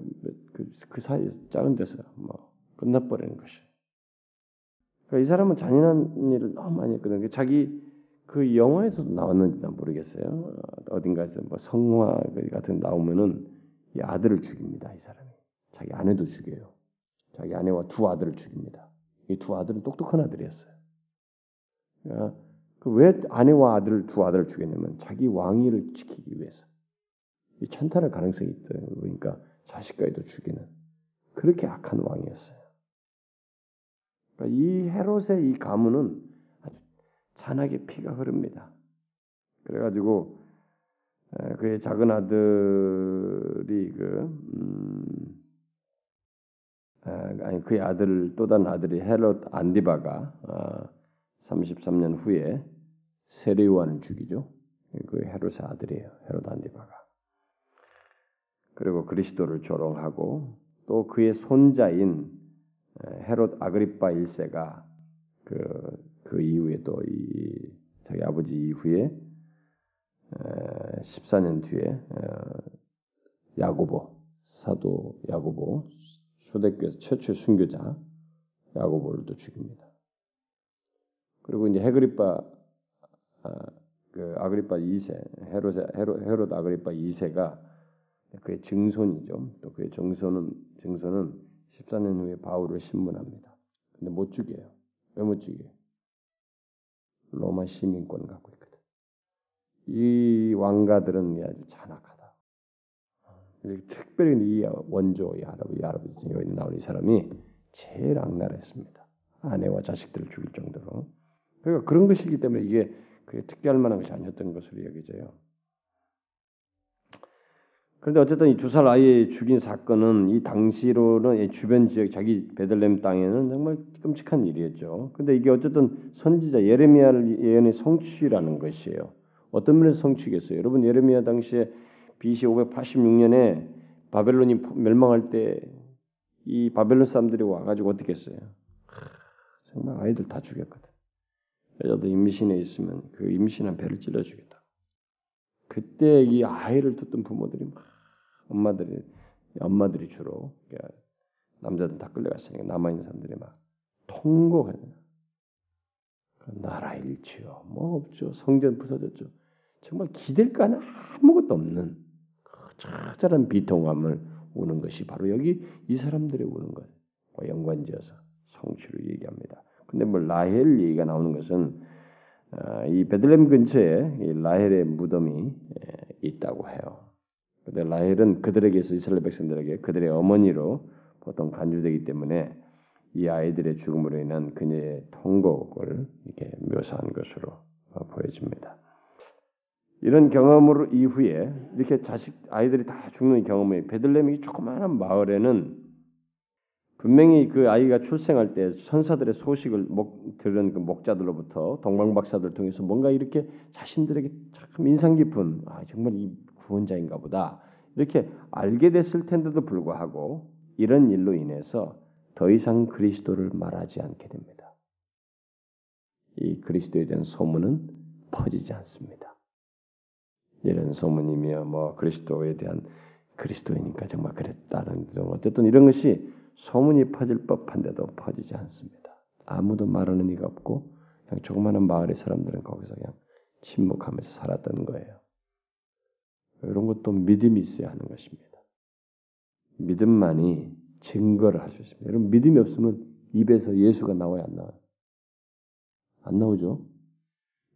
그, 그 사이 작은 데서 뭐 끝나버리는 것이. 그러니까 이 사람은 잔인한 일을 너무 많이 했거든요. 자기 그 영화에서도 나왔는지 난 모르겠어요. 어딘가에서 뭐 성화 같은 나오면은 이 아들을 죽입니다. 이 사람이 자기 아내도 죽여요. 자기 아내와 두 아들을 죽입니다. 이 두 아들은 똑똑한 아들이었어요. 그러니까 그왜 아내와 아들 두 아들을 죽였냐면 자기 왕위를 지키기 위해서. 이 천탈할 가능성이 있다. 그러니까 자식까지도 죽이는 그렇게 악한 왕이었어요. 그러니까 이 헤롯의 이 가문은 아주 잔하게 피가 흐릅니다. 그래가지고 그의 작은 아들이 그 음, 아니 그의 아들 또 다른 아들이 헤롯 안디바가 아, 33년 후에 세례요한을 죽이죠. 그 헤롯의 아들이에요. 헤롯 안디바가. 그리고 그리스도를 조롱하고 또 그의 손자인 헤롯 아그리파 1세가 그, 그 이후에 또 이 자기 아버지 이후에 14년 뒤에 야고보 사도 야고보 초대교회에서 최초의 순교자 야고보를 또 죽입니다. 그리고 이제 헤그리파 아, 그 아그리파 2세 헤롯 헤롯, 헤롯 아그리파 2세가 그의 증손이죠. 또 그의 정손은 증손은 14년 후에 바울을 신문합니다. 근데 못 죽여요. 왜 못 죽여요? 로마 시민권 갖고 있거든. 이 왕가들은 아주 잔악하다. 특별히 이 원조 이 할아버지, 이 할아버지 여기 나온 이 사람이 제일 악랄했습니다. 아내와 자식들을 죽일 정도로. 그러니까 그런 것이기 때문에 이게 그게 특별할 만한 것이 아니었던 것으로 여겨져요. 그런데 어쨌든 이두살 아이 죽인 사건은 이 당시로는 주변 지역 자기 베들렘 땅에는 정말 끔찍한 일이었죠. 근데 이게 어쨌든 선지자 예레미야를 예언의 성취라는 것이에요. 어떤 면에서 성취겠어요? 여러분 예레미야 당시에 BC 586년에 바벨론이 멸망할 때 이 바벨론 사람들이 와가지고 어떻게 했어요? 정말 아이들 다 죽였거든. 여자도 임신해 있으면 그 임신한 배를 찔러 주겠다. 그때 이 아이를 뒀던 부모들이 막 엄마들이 엄마들이 주로 남자들 다 끌려갔으니까 남아 있는 사람들이 막 통곡하는 나라 일치요. 뭐 없죠. 성전 부서졌죠. 정말 기댈 거는 아무것도 없는 처절한 비통함을 우는 것이 바로 여기 이 사람들이 우는 것 연관지어서 성취를 얘기합니다. 근데 뭐 라헬 얘기가 나오는 것은 아, 이 베들렘 근처에 이 라헬의 무덤이 있다고 해요. 근데 라헬은 그들에게서 이스라엘 백성들에게 그들의 어머니로 보통 간주되기 때문에 이 아이들의 죽음으로 인한 그녀의 통곡을 이렇게 묘사한 것으로 보여집니다. 이런 경험으로 이후에 이렇게 자식 아이들이 다 죽는 경험이 베들레헴이 조그마한 마을에는 분명히 그 아이가 출생할 때 선사들의 소식을 목, 들은 그 목자들로부터 동방박사들 통해서 뭔가 이렇게 자신들에게 참 인상 깊은 아 정말 이 구원자인가 보다 이렇게 알게 됐을 텐데도 불구하고 이런 일로 인해서 더 이상 그리스도를 말하지 않게 됩니다. 이 그리스도에 대한 소문은 퍼지지 않습니다. 이런 소문이며 뭐 그리스도에 대한 그리스도이니까 정말 그랬다는 어쨌든 이런 것이 소문이 퍼질 법한데도 퍼지지 않습니다. 아무도 말하는 이가 없고 그냥 조그마한 마을의 사람들은 거기서 그냥 침묵하면서 살았던 거예요. 이런 것도 믿음이 있어야 하는 것입니다. 믿음만이 증거를 할 수 있습니다. 여러분 믿음이 없으면 입에서 예수가 나와야 안 나와요? 안 나오죠?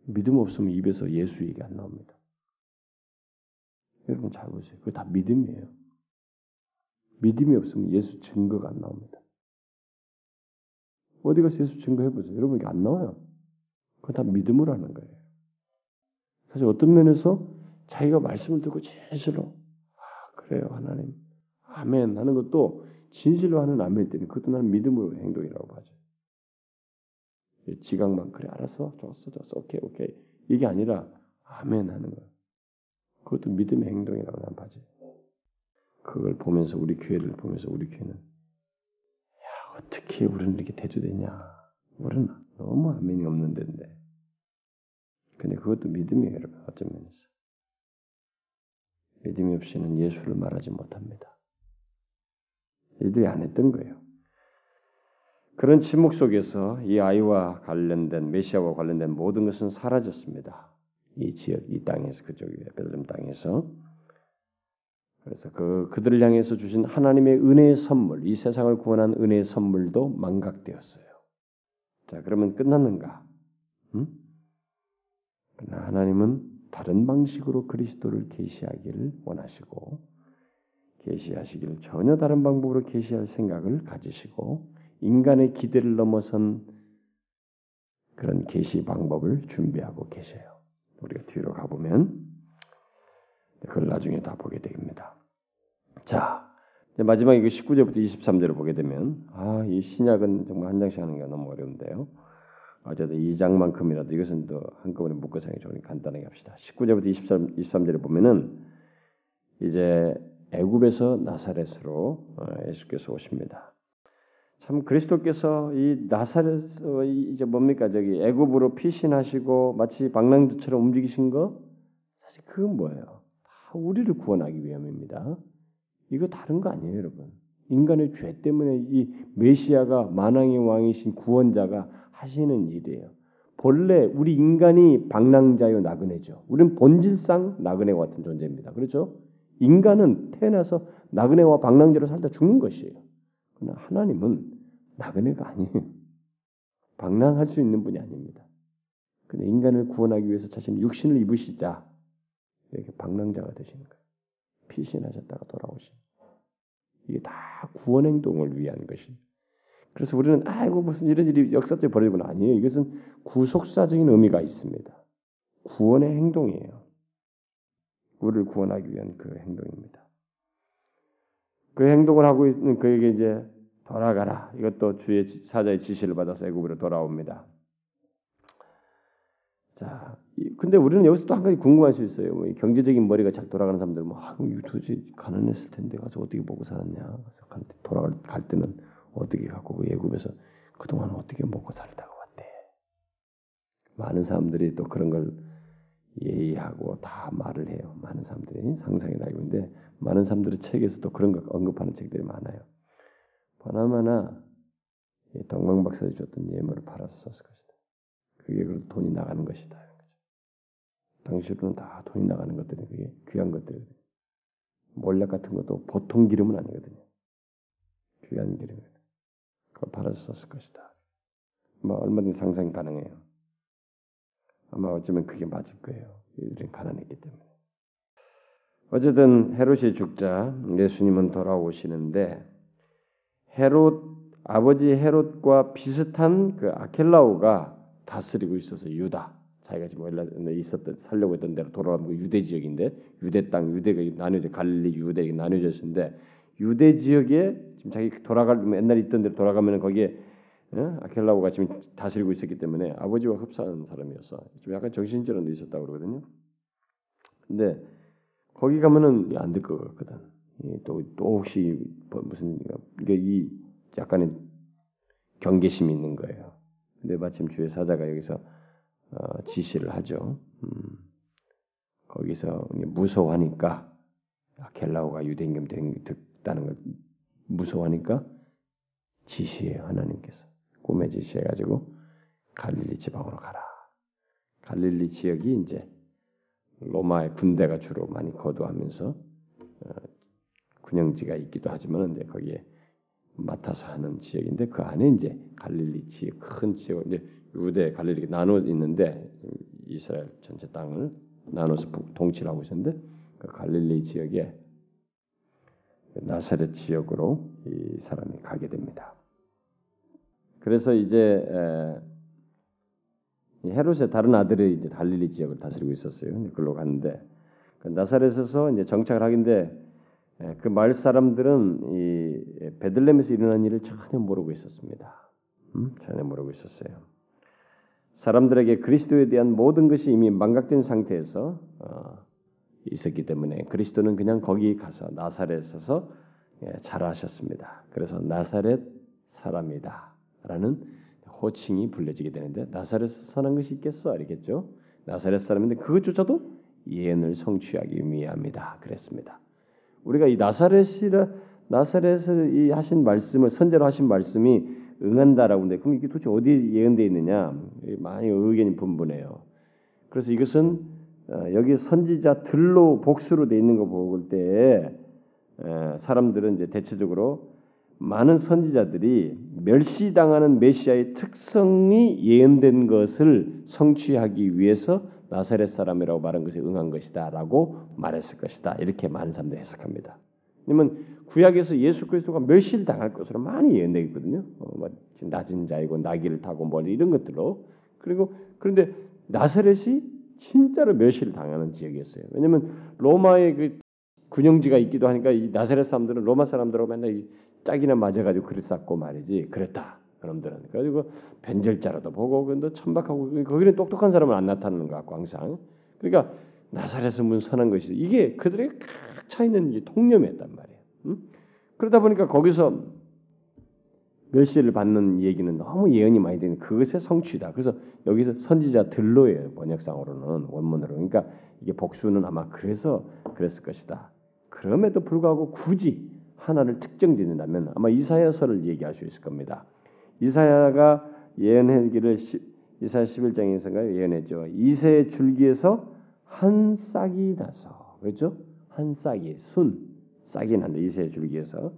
믿음 없으면 입에서 예수 얘기 안 나옵니다. 여러분 잘 보세요. 그게 다 믿음이에요. 믿음이 없으면 예수 증거가 안 나옵니다. 어디 가서 예수 증거해 보세요. 여러분 이게 안 나와요. 그거 다 믿음으로 하는 거예요. 사실 어떤 면에서 자기가 말씀을 듣고 진실로 아, 그래요 하나님 아멘 하는 것도 진실로 하는 아멘일 때는 그것도 나는 믿음으로 행동이라고 봐죠. 지각만 그래 알았어 좋았어 좋았어 오케이 오케이 이게 아니라 아멘 하는 거예요. 그것도 믿음의 행동이라고 난 봐지. 그걸 보면서 우리 교회를 보면서 우리 교회는 야 어떻게 우리는 이렇게 대주되냐? 우리는 너무 아멘이 없는 데인데. 근데 그것도 믿음이에요, 여러분. 어쩌 면에서. 믿음이 없이는 예수를 말하지 못합니다. 이들이 안 했던 거예요. 그런 침묵 속에서 이 아이와 관련된 메시아와 관련된 모든 것은 사라졌습니다. 이 지역, 이 땅에서 그쪽 베들렘 땅에서 그래서 그 그들을 향해서 주신 하나님의 은혜의 선물, 이 세상을 구원한 은혜의 선물도 망각되었어요. 자, 그러면 끝났는가? 음? 그러나 하나님은 다른 방식으로 그리스도를 계시하기를 원하시고 계시하시기를 전혀 다른 방법으로 계시할 생각을 가지시고 인간의 기대를 넘어선 그런 계시 방법을 준비하고 계세요. 우리가 뒤로 가보면 그걸 나중에 다 보게 됩니다. 자, 마지막 이거 19절부터 23절을 보게 되면 아, 이 신약은 정말 한 장씩 하는 게 너무 어려운데요. 어쨌든 2장만큼이라도 이것은 또 한꺼번에 묶어서 좋으니 간단하게 합시다. 19절부터 23, 23절에 보면은 이제 애굽에서 나사렛으로 어, 예수께서 오십니다. 참 그리스도께서 이 나사렛 이제 뭡니까 저기 애굽으로 피신하시고 마치 방랑두처럼 움직이신 거 사실 그건 뭐예요? 다 우리를 구원하기 위함입니다. 이거 다른 거 아니에요, 여러분. 인간의 죄 때문에 이 메시아가 만왕의 왕이신 구원자가 하시는 일이에요. 본래 우리 인간이 방랑자요 나그네죠. 우리는 본질상 나그네와 같은 존재입니다. 그렇죠? 인간은 태어나서 나그네와 방랑자로 살다 죽는 것이에요. 그러나 하나님은 나그네가 아니에요. 방랑할 수 있는 분이 아닙니다. 근데 인간을 구원하기 위해서 자신의 육신을 입으시자 이렇게 방랑자가 되시는 거예요. 피신하셨다가 돌아오신. 이게 다 구원 행동을 위한 것이. 그래서 우리는 아이고 무슨 이런 일이 역사적으로 벌어지는 아니에요. 이것은 구속사적인 의미가 있습니다. 구원의 행동이에요. 우리를 구원하기 위한 그 행동입니다. 그 행동을 하고 있는 그에게 이제 돌아가라. 이것도 주의 사자의 지시를 받아서 애굽으로 돌아옵니다. 자, 근데 우리는 여기서 또 한 가지 궁금할 수 있어요. 뭐 경제적인 머리가 잘 돌아가는 사람들은 뭐, 아, 도대체 가난했을 텐데 가서 어떻게 먹고 살았냐. 돌아갈 갈 때는 어떻게 갖고 그 예굽에서 그동안 어떻게 먹고 살다가 왔대. 많은 사람들이 또 그런 걸 예의하고 다 말을 해요. 많은 사람들이 상상이 나고 있는데 많은 사람들의 책에서 또 그런 걸 언급하는 책들이 많아요. 바나마나 동방 박사들이 줬던 예물을 팔아서 썼을 것이다. 그게 그 돈이 나가는 것이다. 당시로는 다 돈이 나가는 것들이 그게 귀한 것들이거든요. 몰약 같은 것도 보통 기름은 아니거든요. 귀한 기름이거든요. 그걸 썼을 것이다. 뭐 얼마든지 상상이 가능해요. 아마 어쩌면 그게 맞을 거예요. 이들은 가난했기 때문에. 어쨌든 헤롯이 죽자 예수님은 돌아오시는데 헤롯 아버지 헤롯과 비슷한 그 아켈라오가 다스리고 있어서 유다 자기가 지금 있었던 살려고 했던 대로 돌아가면 그 유대 지역인데 유대 땅 유대가 나뉘어져 갈릴리 유대 나뉘어져 있는데 유대 지역에 지금 자기 돌아갈 옛날에 있던 대로 돌아가면 거기에 어? 아켈라오가 지금 다스리고 있었기 때문에 아버지와 흡사한 사람이어서 좀 약간 정신질환도 있었다고 그러거든요. 근데 거기 가면은 안 될 것 같거든. 또, 또 혹시 뭐 무슨 이게 이 약간의 경계심이 있는 거예요. 근데 마침 주의 사자가 여기서 어, 지시를 하죠. 음, 거기서 무서워하니까 아켈라오가 유대인금 됐다는 걸 무서워하니까 지시해요 하나님께서 꿈에 지시해 가지고 갈릴리 지방으로 가라. 갈릴리 지역이 이제 로마의 군대가 주로 많이 거주하면서 어, 군영지가 있기도 하지만 이제 거기에 맡아서 하는 지역인데 그 안에 이제 갈릴리 지역 큰 지역 이제 유대 갈릴리 나눠 있는데 이스라엘 전체 땅을 나눠서 통치를 하고 있었는데 그 갈릴리 지역에 나사렛 지역으로 이 사람이 가게 됩니다. 그래서 이제 헤롯의 다른 아들이 이제 갈릴리 지역을 다스리고 있었어요. 그걸로 갔는데 그 나사렛에서 이제 정착을 하긴데 그 마을 사람들은 이 베들렘에서 일어난 일을 전혀 모르고 있었습니다. 음? 전혀 모르고 있었어요. 사람들에게 그리스도에 대한 모든 것이 이미 망각된 상태에서 어, 있었기 때문에 그리스도는 그냥 거기 가서 나사렛에서 예, 자라셨습니다. 그래서 나사렛 사람이다라는 호칭이 불려지게 되는데 나사렛에서 선한 것이 있겠어? 알겠죠? 나사렛 사람인데 그것조차도 예언을 성취하기 위함이다. 그랬습니다. 우리가 이 나사렛이라 나사렛을 이 하신 말씀을 선제로 하신 말씀이 응한다라고 하는데 그럼 이게 도대체 어디 예언되어 있느냐? 많이 의견이 분분해요. 그래서 이것은 어, 여기 선지자들로 복수로 돼 있는 거 볼 때 사람들은 이제 대체적으로 많은 선지자들이 멸시당하는 메시아의 특성이 예언된 것을 성취하기 위해서 나사렛 사람이라고 말한 것에 응한 것이다라고 말했을 것이다. 이렇게 많은 사람들이 해석합니다. 왜냐면 구약에서 예수 그리스도가 멸시를 당할 것으로 많이 예언되어 있거든요. 어, 뭐 낮은 자이고 나귀를 타고 뭐 이런 것들로 그리고 그런데 나사렛이 진짜로 멸시를 당하는 지역이었어요. 왜냐하면 로마의 그 군영지가 있기도 하니까 이 나사렛 사람들은 로마 사람들하고 맨날 짝이나 맞아가지고 글을 쌓고 말이지 그랬다. 그놈들은 그래가지고 변절자로도 보고 근데 천박하고 거기는 똑똑한 사람은 안 나타나는 것 같고 항상 그러니까 나사렛은 문 선한 것이 이게 그들의 각 차있는 통념이었단 말이에요. 응? 그러다 보니까 거기서 멸시를 받는 얘기는 너무 예언이 많이 되는 그것의 성취다. 그래서 여기서 선지자 들로예요 번역상으로는 원문으로. 그러니까 이게 복수는 아마 그래서 그랬을 것이다. 그럼에도 불구하고 굳이 하나를 특정 짓는다면 아마 이사야서를 얘기할 수 있을 겁니다. 이사야가 예언하기를 이사야 11장에서가 예언했죠. 이새의 줄기에서 한 싹이 나서 그렇죠? 한 싹이 순 싹이 난다. 이새의 줄기에서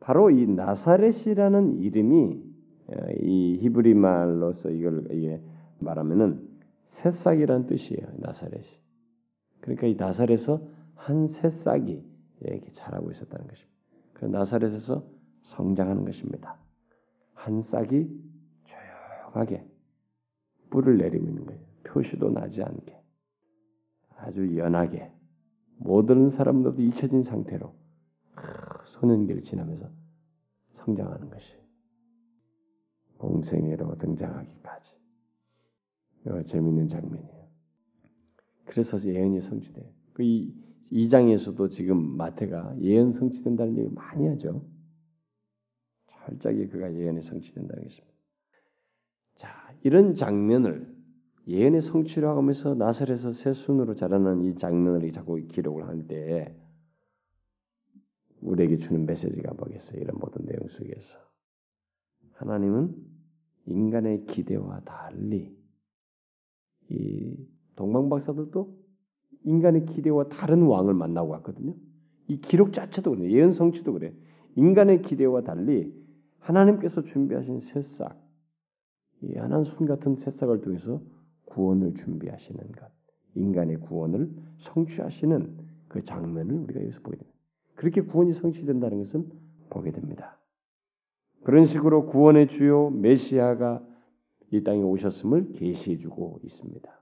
바로 이 나사렛이라는 이름이 어, 이 히브리 말로서 이걸 말하면은 새싹이란 뜻이에요. 나사렛이. 그러니까 이 나사렛에서 한 새싹이 이렇게 자라고 있었다는 것입니다. 그 나사렛에서 성장하는 것입니다. 한 싹이 조용하게 뿔을 내리고 있는 거예요. 표시도 나지 않게 아주 연하게 모든 사람들도 잊혀진 상태로 소년기를 지나면서 성장하는 것이 공생애로 등장하기까지 이거 재밌는 장면이에요. 그래서 예언이 성취돼요. 그이 2장에서도 지금 마태가 예언 성취된다는 얘기 많이 하죠. 철저하게 그가 예언이 성취된다는 것입니다. 자, 이런 장면을 예언의 성취라고 하면서 나설에서 새 순으로 자라는 이 장면을 자꾸 기록을 할 때 우리에게 주는 메시지가 뭐겠어요? 이런 모든 내용 속에서 하나님은 인간의 기대와 달리 이 동방 박사들도 인간의 기대와 다른 왕을 만나고 왔거든요. 이 기록 자체도 그래 예언 성취도 그래. 인간의 기대와 달리 하나님께서 준비하신 새싹, 이 하나순 같은 새싹을 통해서 구원을 준비하시는 것, 인간의 구원을 성취하시는 그 장면을 우리가 여기서 보게 됩니다. 그렇게 구원이 성취된다는 것을 보게 됩니다. 그런 식으로 구원의 주요 메시아가 이 땅에 오셨음을 계시해 주고 있습니다.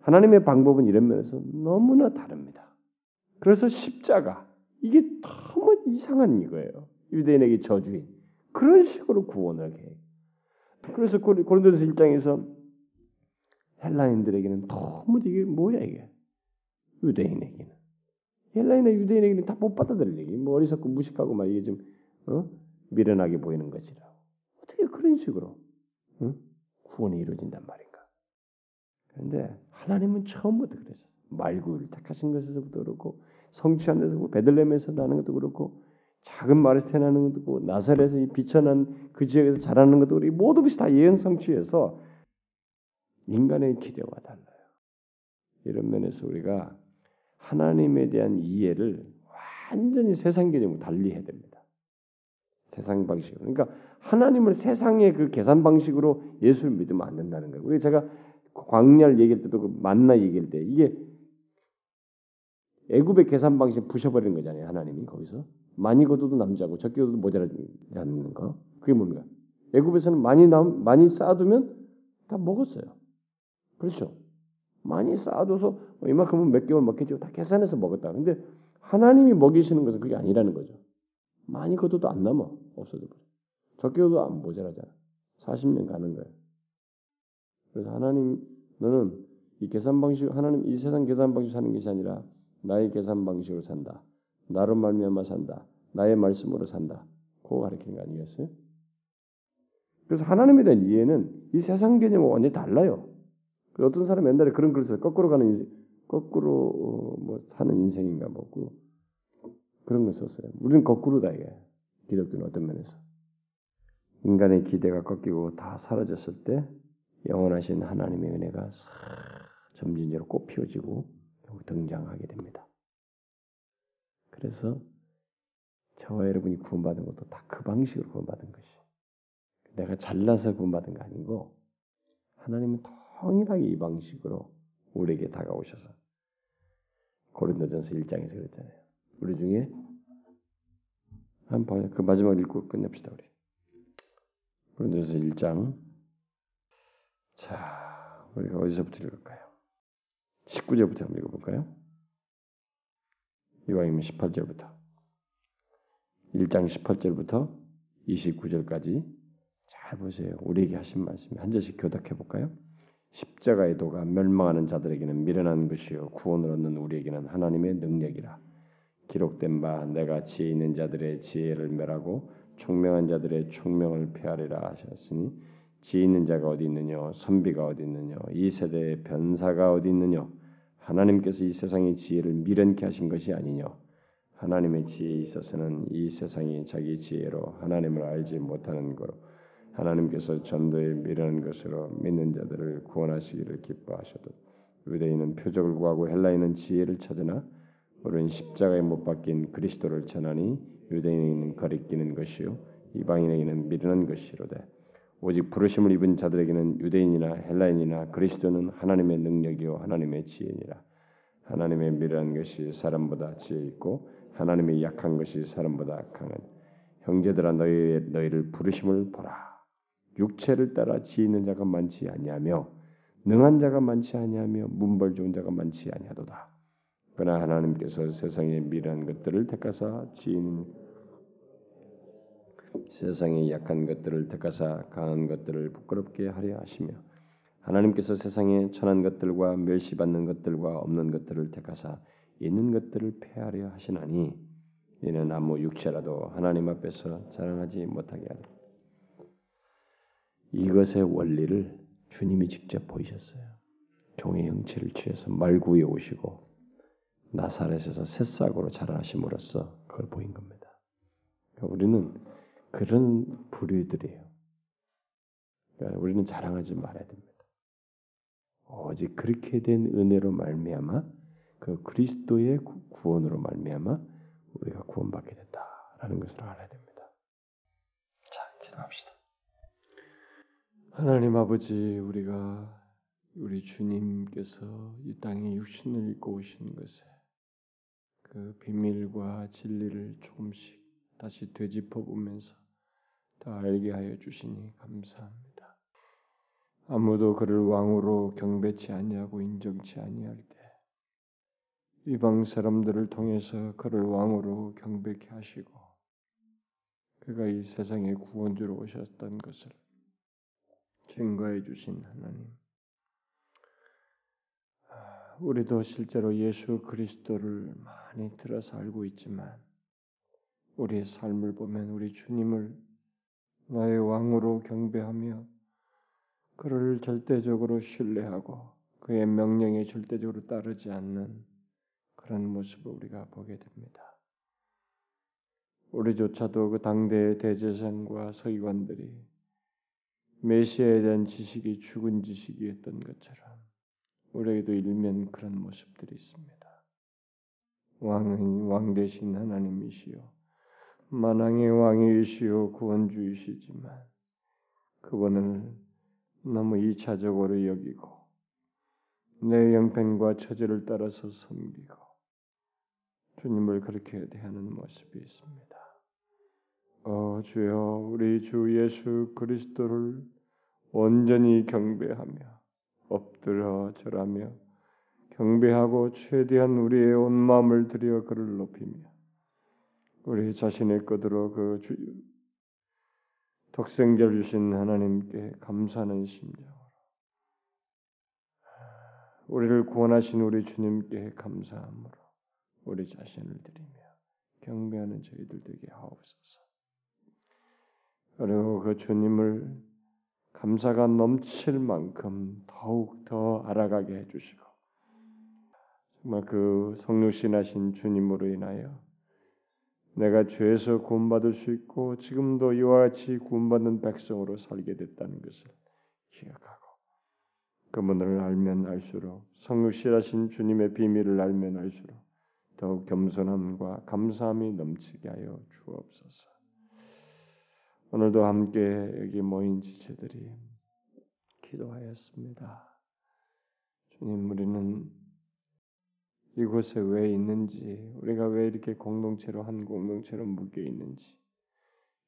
하나님의 방법은 이런 면에서 너무나 다릅니다. 그래서 십자가 이게 너무 이상한 이거예요. 유대인에게 저주인 그런 식으로 구원을 해. 그래서 고린도서 1장에서 헬라인들에게는 너무 이게 뭐야 이게 유대인에게는 헬라인의 유대인에게는 다 못 받아들일 얘기. 뭐 어리석고 무식하고 막 이게 좀 어? 미련하게 보이는 것이라. 어떻게 그런 식으로 어? 구원이 이루어진단 말인가? 그런데 하나님은 처음부터 그랬어요. 말구를 택하신 것에서부터 그렇고 성취한 데서 베들레헴에서 나는 것도 그렇고 작은 마을에서 태어나는 것도 그렇고 나사렛에서 비천한 그 지역에서 자라는 것도 그렇고 모든 것이 다 예언 성취해서 인간의 기대와 달라요. 이런 면에서 우리가 하나님에 대한 이해를 완전히 세상 개념으로 달리 해야 됩니다. 세상 방식으로. 그러니까 하나님을 세상의 그 계산 방식으로 예수를 믿으면 안 된다는 거예요. 우리 제가 광야를 얘기할 때도 그 만나 얘기할 때 이게 애굽의 계산 방식 부셔버리는 거잖아요. 하나님이 거기서 많이 거둬도 남자고 적게 거둬도 모자라지 않는 거. 그게 뭡니까? 애굽에서는 많이 남 많이 쌓아두면 다 먹었어요. 그렇죠? 많이 쌓아둬서 뭐 이만큼은 몇 개월 먹겠죠. 다 계산해서 먹었다. 근데 하나님이 먹이시는 것은 그게 아니라는 거죠. 많이 거둬도 안 남아. 없어져 버려. 적게 거도 안 모자라잖아. 40년 가는 거예요. 그래서 하나님 너는 이 계산 방식 하나님 이 세상 계산 방식 사는 것이 아니라 나의 계산 방식으로 산다. 나로 말미암아 산다. 나의 말씀으로 산다. 그거 가르치는 거 아니겠어요? 그래서 하나님에 대한 이해는 이 세상 개념과 완전히 달라요. 그 어떤 사람 옛날에 그런 글을 써요. 거꾸로 가는 인생, 거꾸로 어, 뭐 사는 인생인가 뭐고 그런 걸 썼어요. 우리는 거꾸로다 이게 기독교는 어떤 면에서 인간의 기대가 꺾이고 다 사라졌을 때 영원하신 하나님의 은혜가 점진적으로 꽃피워지고 등장하게 됩니다. 그래서 저와 여러분이 구원받은 것도 다 그 방식으로 구원받은 것이. 내가 잘나서 구원받은 거 아니고 하나님은 통일하게 이 방식으로 우리에게 다가오셔서 고린도전서 1장에서 그랬잖아요. 우리 중에 한번 그 마지막 읽고 끝냅시다 우리. 고린도전서 1장. 자, 우리가 어디서부터 읽을까요? 19절부터 한번 읽어볼까요? 이왕이면 18절부터 1장 18절부터 29절까지 잘 보세요. 우리에게 하신 말씀 한 절씩 교독해 볼까요? 십자가의 도가 멸망하는 자들에게는 미련한 것이요 구원을 얻는 우리에게는 하나님의 능력이라. 기록된 바 내가 지혜 있는 자들의 지혜를 멸하고 총명한 자들의 총명을 폐하리라 하셨으니 지혜 있는 자가 어디 있느냐 선비가 어디 있느냐 이 세대의 변사가 어디 있느냐 하나님께서 이 세상의 지혜를 미련케 하신 것이 아니냐 하나님의 지혜에 있어서는 이 세상이 자기 지혜로 하나님을 알지 못하는 거로 하나님께서 전도에 미련한 것으로 믿는 자들을 구원하시기를 기뻐하셔도 유대인은 표적을 구하고 헬라인은 지혜를 찾으나 우리는 십자가에 못 박힌 그리스도를 전하니 유대인에게는 거리끼는 것이요 이방인에게는 미련한 것이로되 오직 부르심을 입은 자들에게는 유대인이나 헬라인이나 그리스도는 하나님의 능력이요 하나님의 지혜니라. 하나님의 미련한 것이 사람보다 지혜 있고 하나님의 약한 것이 사람보다 강한 형제들아 너희 너희를 부르심을 보라 육체를 따라 지있는 자가 많지 아니하며 능한 자가 많지 아니하며 문벌 좋은 자가 많지 아니하도다. 그러나 하나님께서 세상의 미련한 것들을 택하사 지은 세상의 약한 것들을 택하사 강한 것들을 부끄럽게 하려 하시며 하나님께서 세상의 천한 것들과 멸시받는 것들과 없는 것들을 택하사 있는 것들을 폐하려 하시나니 이는 아무 육체라도 하나님 앞에서 자랑하지 못하게 하리. 이것의 원리를 주님이 직접 보이셨어요. 종의 형체를 취해서 말구에 오시고 나사렛에서 새싹으로 자라심으로써 그걸 보인 겁니다. 그러니까 우리는 그런 부류들이에요. 그러니까 우리는 자랑하지 말아야 됩니다. 오직 그렇게 된 은혜로 말미암아 그 그리스도의 구원으로 말미암아 우리가 구원받게 된다라는 것을 알아야 됩니다. 자, 기도합시다. 하나님 아버지, 우리가 우리 주님께서 이 땅에 육신을 입고 오신 것에 그 비밀과 진리를 조금씩 다시 되짚어 보면서 더 알게 하여 주시니 감사합니다. 아무도 그를 왕으로 경배치 아니하고 인정치 아니할 때 이방 사람들을 통해서 그를 왕으로 경배케 하시고 그가 이 세상의 구원주로 오셨던 것을 증거해 주신 하나님. 아, 우리도 실제로 예수 그리스도를 많이 들어서 알고 있지만 우리의 삶을 보면 우리 주님을 나의 왕으로 경배하며 그를 절대적으로 신뢰하고 그의 명령에 절대적으로 따르지 않는 그런 모습을 우리가 보게 됩니다. 우리조차도 그 당대의 대제사장과 서기관들이 메시아에 대한 지식이 죽은 지식이었던 것처럼 우리에게도 일면 그런 모습들이 있습니다. 왕은 왕 대신 하나님이시요 만왕의 왕이시요 구원주이시지만 그분을 너무 이차적으로 여기고 내 형편과 처지를 따라서 섬기고 주님을 그렇게 대하는 모습이 있습니다. 어 주여 우리 주 예수 그리스도를 온전히 경배하며 엎드려 절하며 경배하고 최대한 우리의 온 마음을 들여 그를 높이며 우리 자신의 것으로 그 주, 독생자를 주신 하나님께 감사하는 심정으로 우리를 구원하신 우리 주님께 감사함으로 우리 자신을 드리며 경배하는 저희들 되게 하옵소서. 그리고 그 주님을 감사가 넘칠 만큼 더욱 더 알아가게 해주시고 정말 그 성육신하신 주님으로 인하여 내가 죄에서 구원받을 수 있고 지금도 이와 같이 구원받는 백성으로 살게 됐다는 것을 기억하고 그분을 알면 알수록 성육신하신 주님의 비밀을 알면 알수록 더욱 겸손함과 감사함이 넘치게 하여 주옵소서. 오늘도 함께 여기 모인 지체들이 기도하였습니다. 주님, 우리는 이곳에 왜 있는지, 우리가 왜 이렇게 공동체로 한 공동체로 묶여 있는지,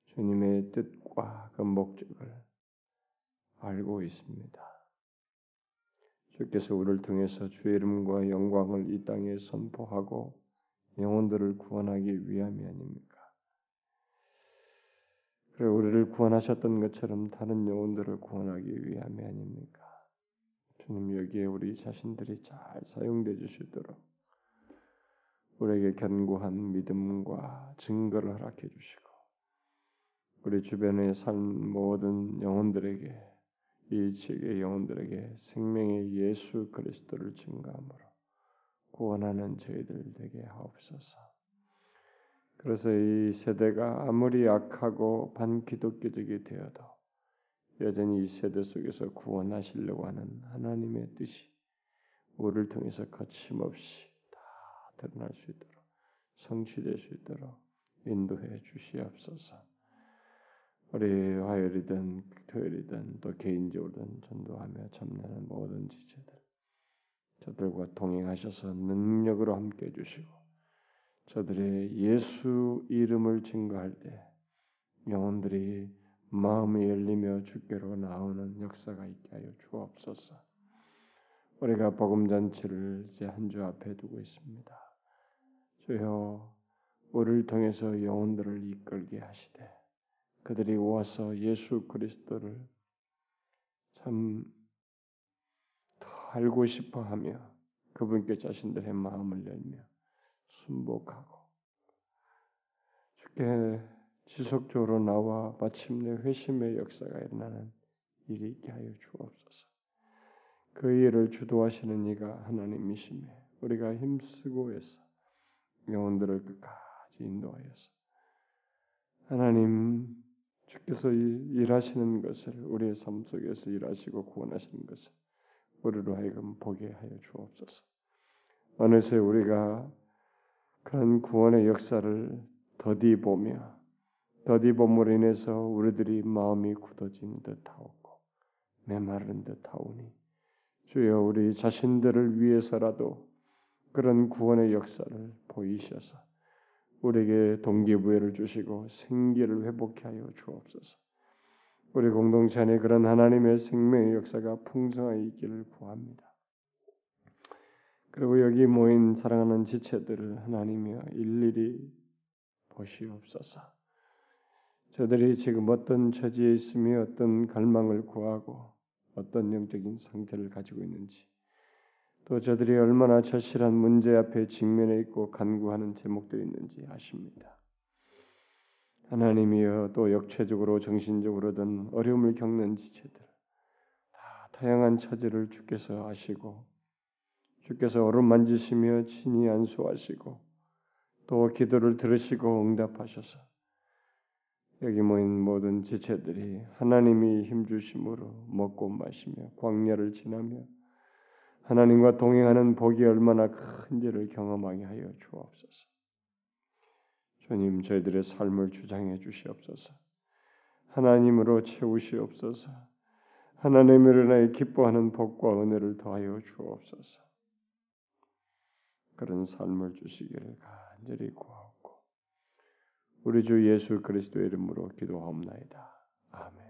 주님의 뜻과 그 목적을 알고 있습니다. 주께서 우리를 통해서 주의 이름과 영광을 이 땅에 선포하고 영혼들을 구원하기 위함이 아닙니까? 그래 우리를 구원하셨던 것처럼 다른 영혼들을 구원하기 위함이 아닙니까? 주님 여기에 우리 자신들이 잘 사용돼 주시도록 우리에게 견고한 믿음과 증거를 허락해 주시고 우리 주변에 산 모든 영혼들에게 이 지의 영혼들에게 생명의 예수 그리스도를 증거함으로 구원하는 저희들 되게 하옵소서. 그래서 이 세대가 아무리 악하고 반기독교적이 되어도 여전히 이 세대 속에서 구원하시려고 하는 하나님의 뜻이 우리를 통해서 거침없이 다 드러날 수 있도록 성취될 수 있도록 인도해 주시옵소서. 우리 화요일이든 토요일이든 또 개인적으로든 전도하며 참여하는 모든 지체들 저들과 동행하셔서 능력으로 함께 해주시고 저들의 예수 이름을 증거할 때 영혼들이 마음이 열리며 주께로 나오는 역사가 있게 하여 주옵소서. 우리가 복음 잔치를 이제 한 주 앞에 두고 있습니다. 주여 우리를 통해서 영혼들을 이끌게 하시되 그들이 와서 예수 그리스도를 참더 알고 싶어하며 그분께 자신들의 마음을 열며 순복하고 주께 지속적으로 나와 마침내 회심의 역사가 일어나는 일이 있게 하여 주옵소서. 그 일을 주도하시는 이가 하나님이시며 우리가 힘쓰고 해서 영혼들을 끝까지 인도하여서 하나님 주께서 일하시는 것을 우리의 삶 속에서 일하시고 구원하시는 것을 우리로 하여금 보게 하여 주옵소서. 어느새 우리가 그런 구원의 역사를 더디 보며 더디 봄으로 인해서 우리들이 마음이 굳어진 듯하고 메마른 듯하오니 주여 우리 자신들을 위해서라도 그런 구원의 역사를 보이셔서 우리에게 동기부여를 주시고 생기를 회복케 하여 주옵소서. 우리 공동체 안에 그런 하나님의 생명의 역사가 풍성하게 있기를 구합니다. 그리고 여기 모인 사랑하는 지체들을 하나님이여 일일이 보시옵소서. 저들이 지금 어떤 처지에 있으며 어떤 갈망을 구하고 어떤 영적인 상태를 가지고 있는지 또 저들이 얼마나 절실한 문제 앞에 직면해 있고 간구하는 제목들이 있는지 아십니다. 하나님이여 또 역체적으로 정신적으로든 어려움을 겪는 지체들 다 다양한 처지를 주께서 아시고 주께서 얼음 만지시며 친히 안수하시고 또 기도를 들으시고 응답하셔서 여기 모인 모든 지체들이 하나님이 힘 주심으로 먹고 마시며 광야를 지나며 하나님과 동행하는 복이 얼마나 큰지를 경험하게 하여 주옵소서. 주님 저희들의 삶을 주장해 주시옵소서. 하나님으로 채우시옵소서. 하나님을 인하여 기뻐하는 복과 은혜를 더하여 주옵소서. 그런 삶을 주시기를 간절히 구하옵고 우리 주 예수 그리스도의 이름으로 기도하옵나이다. 아멘.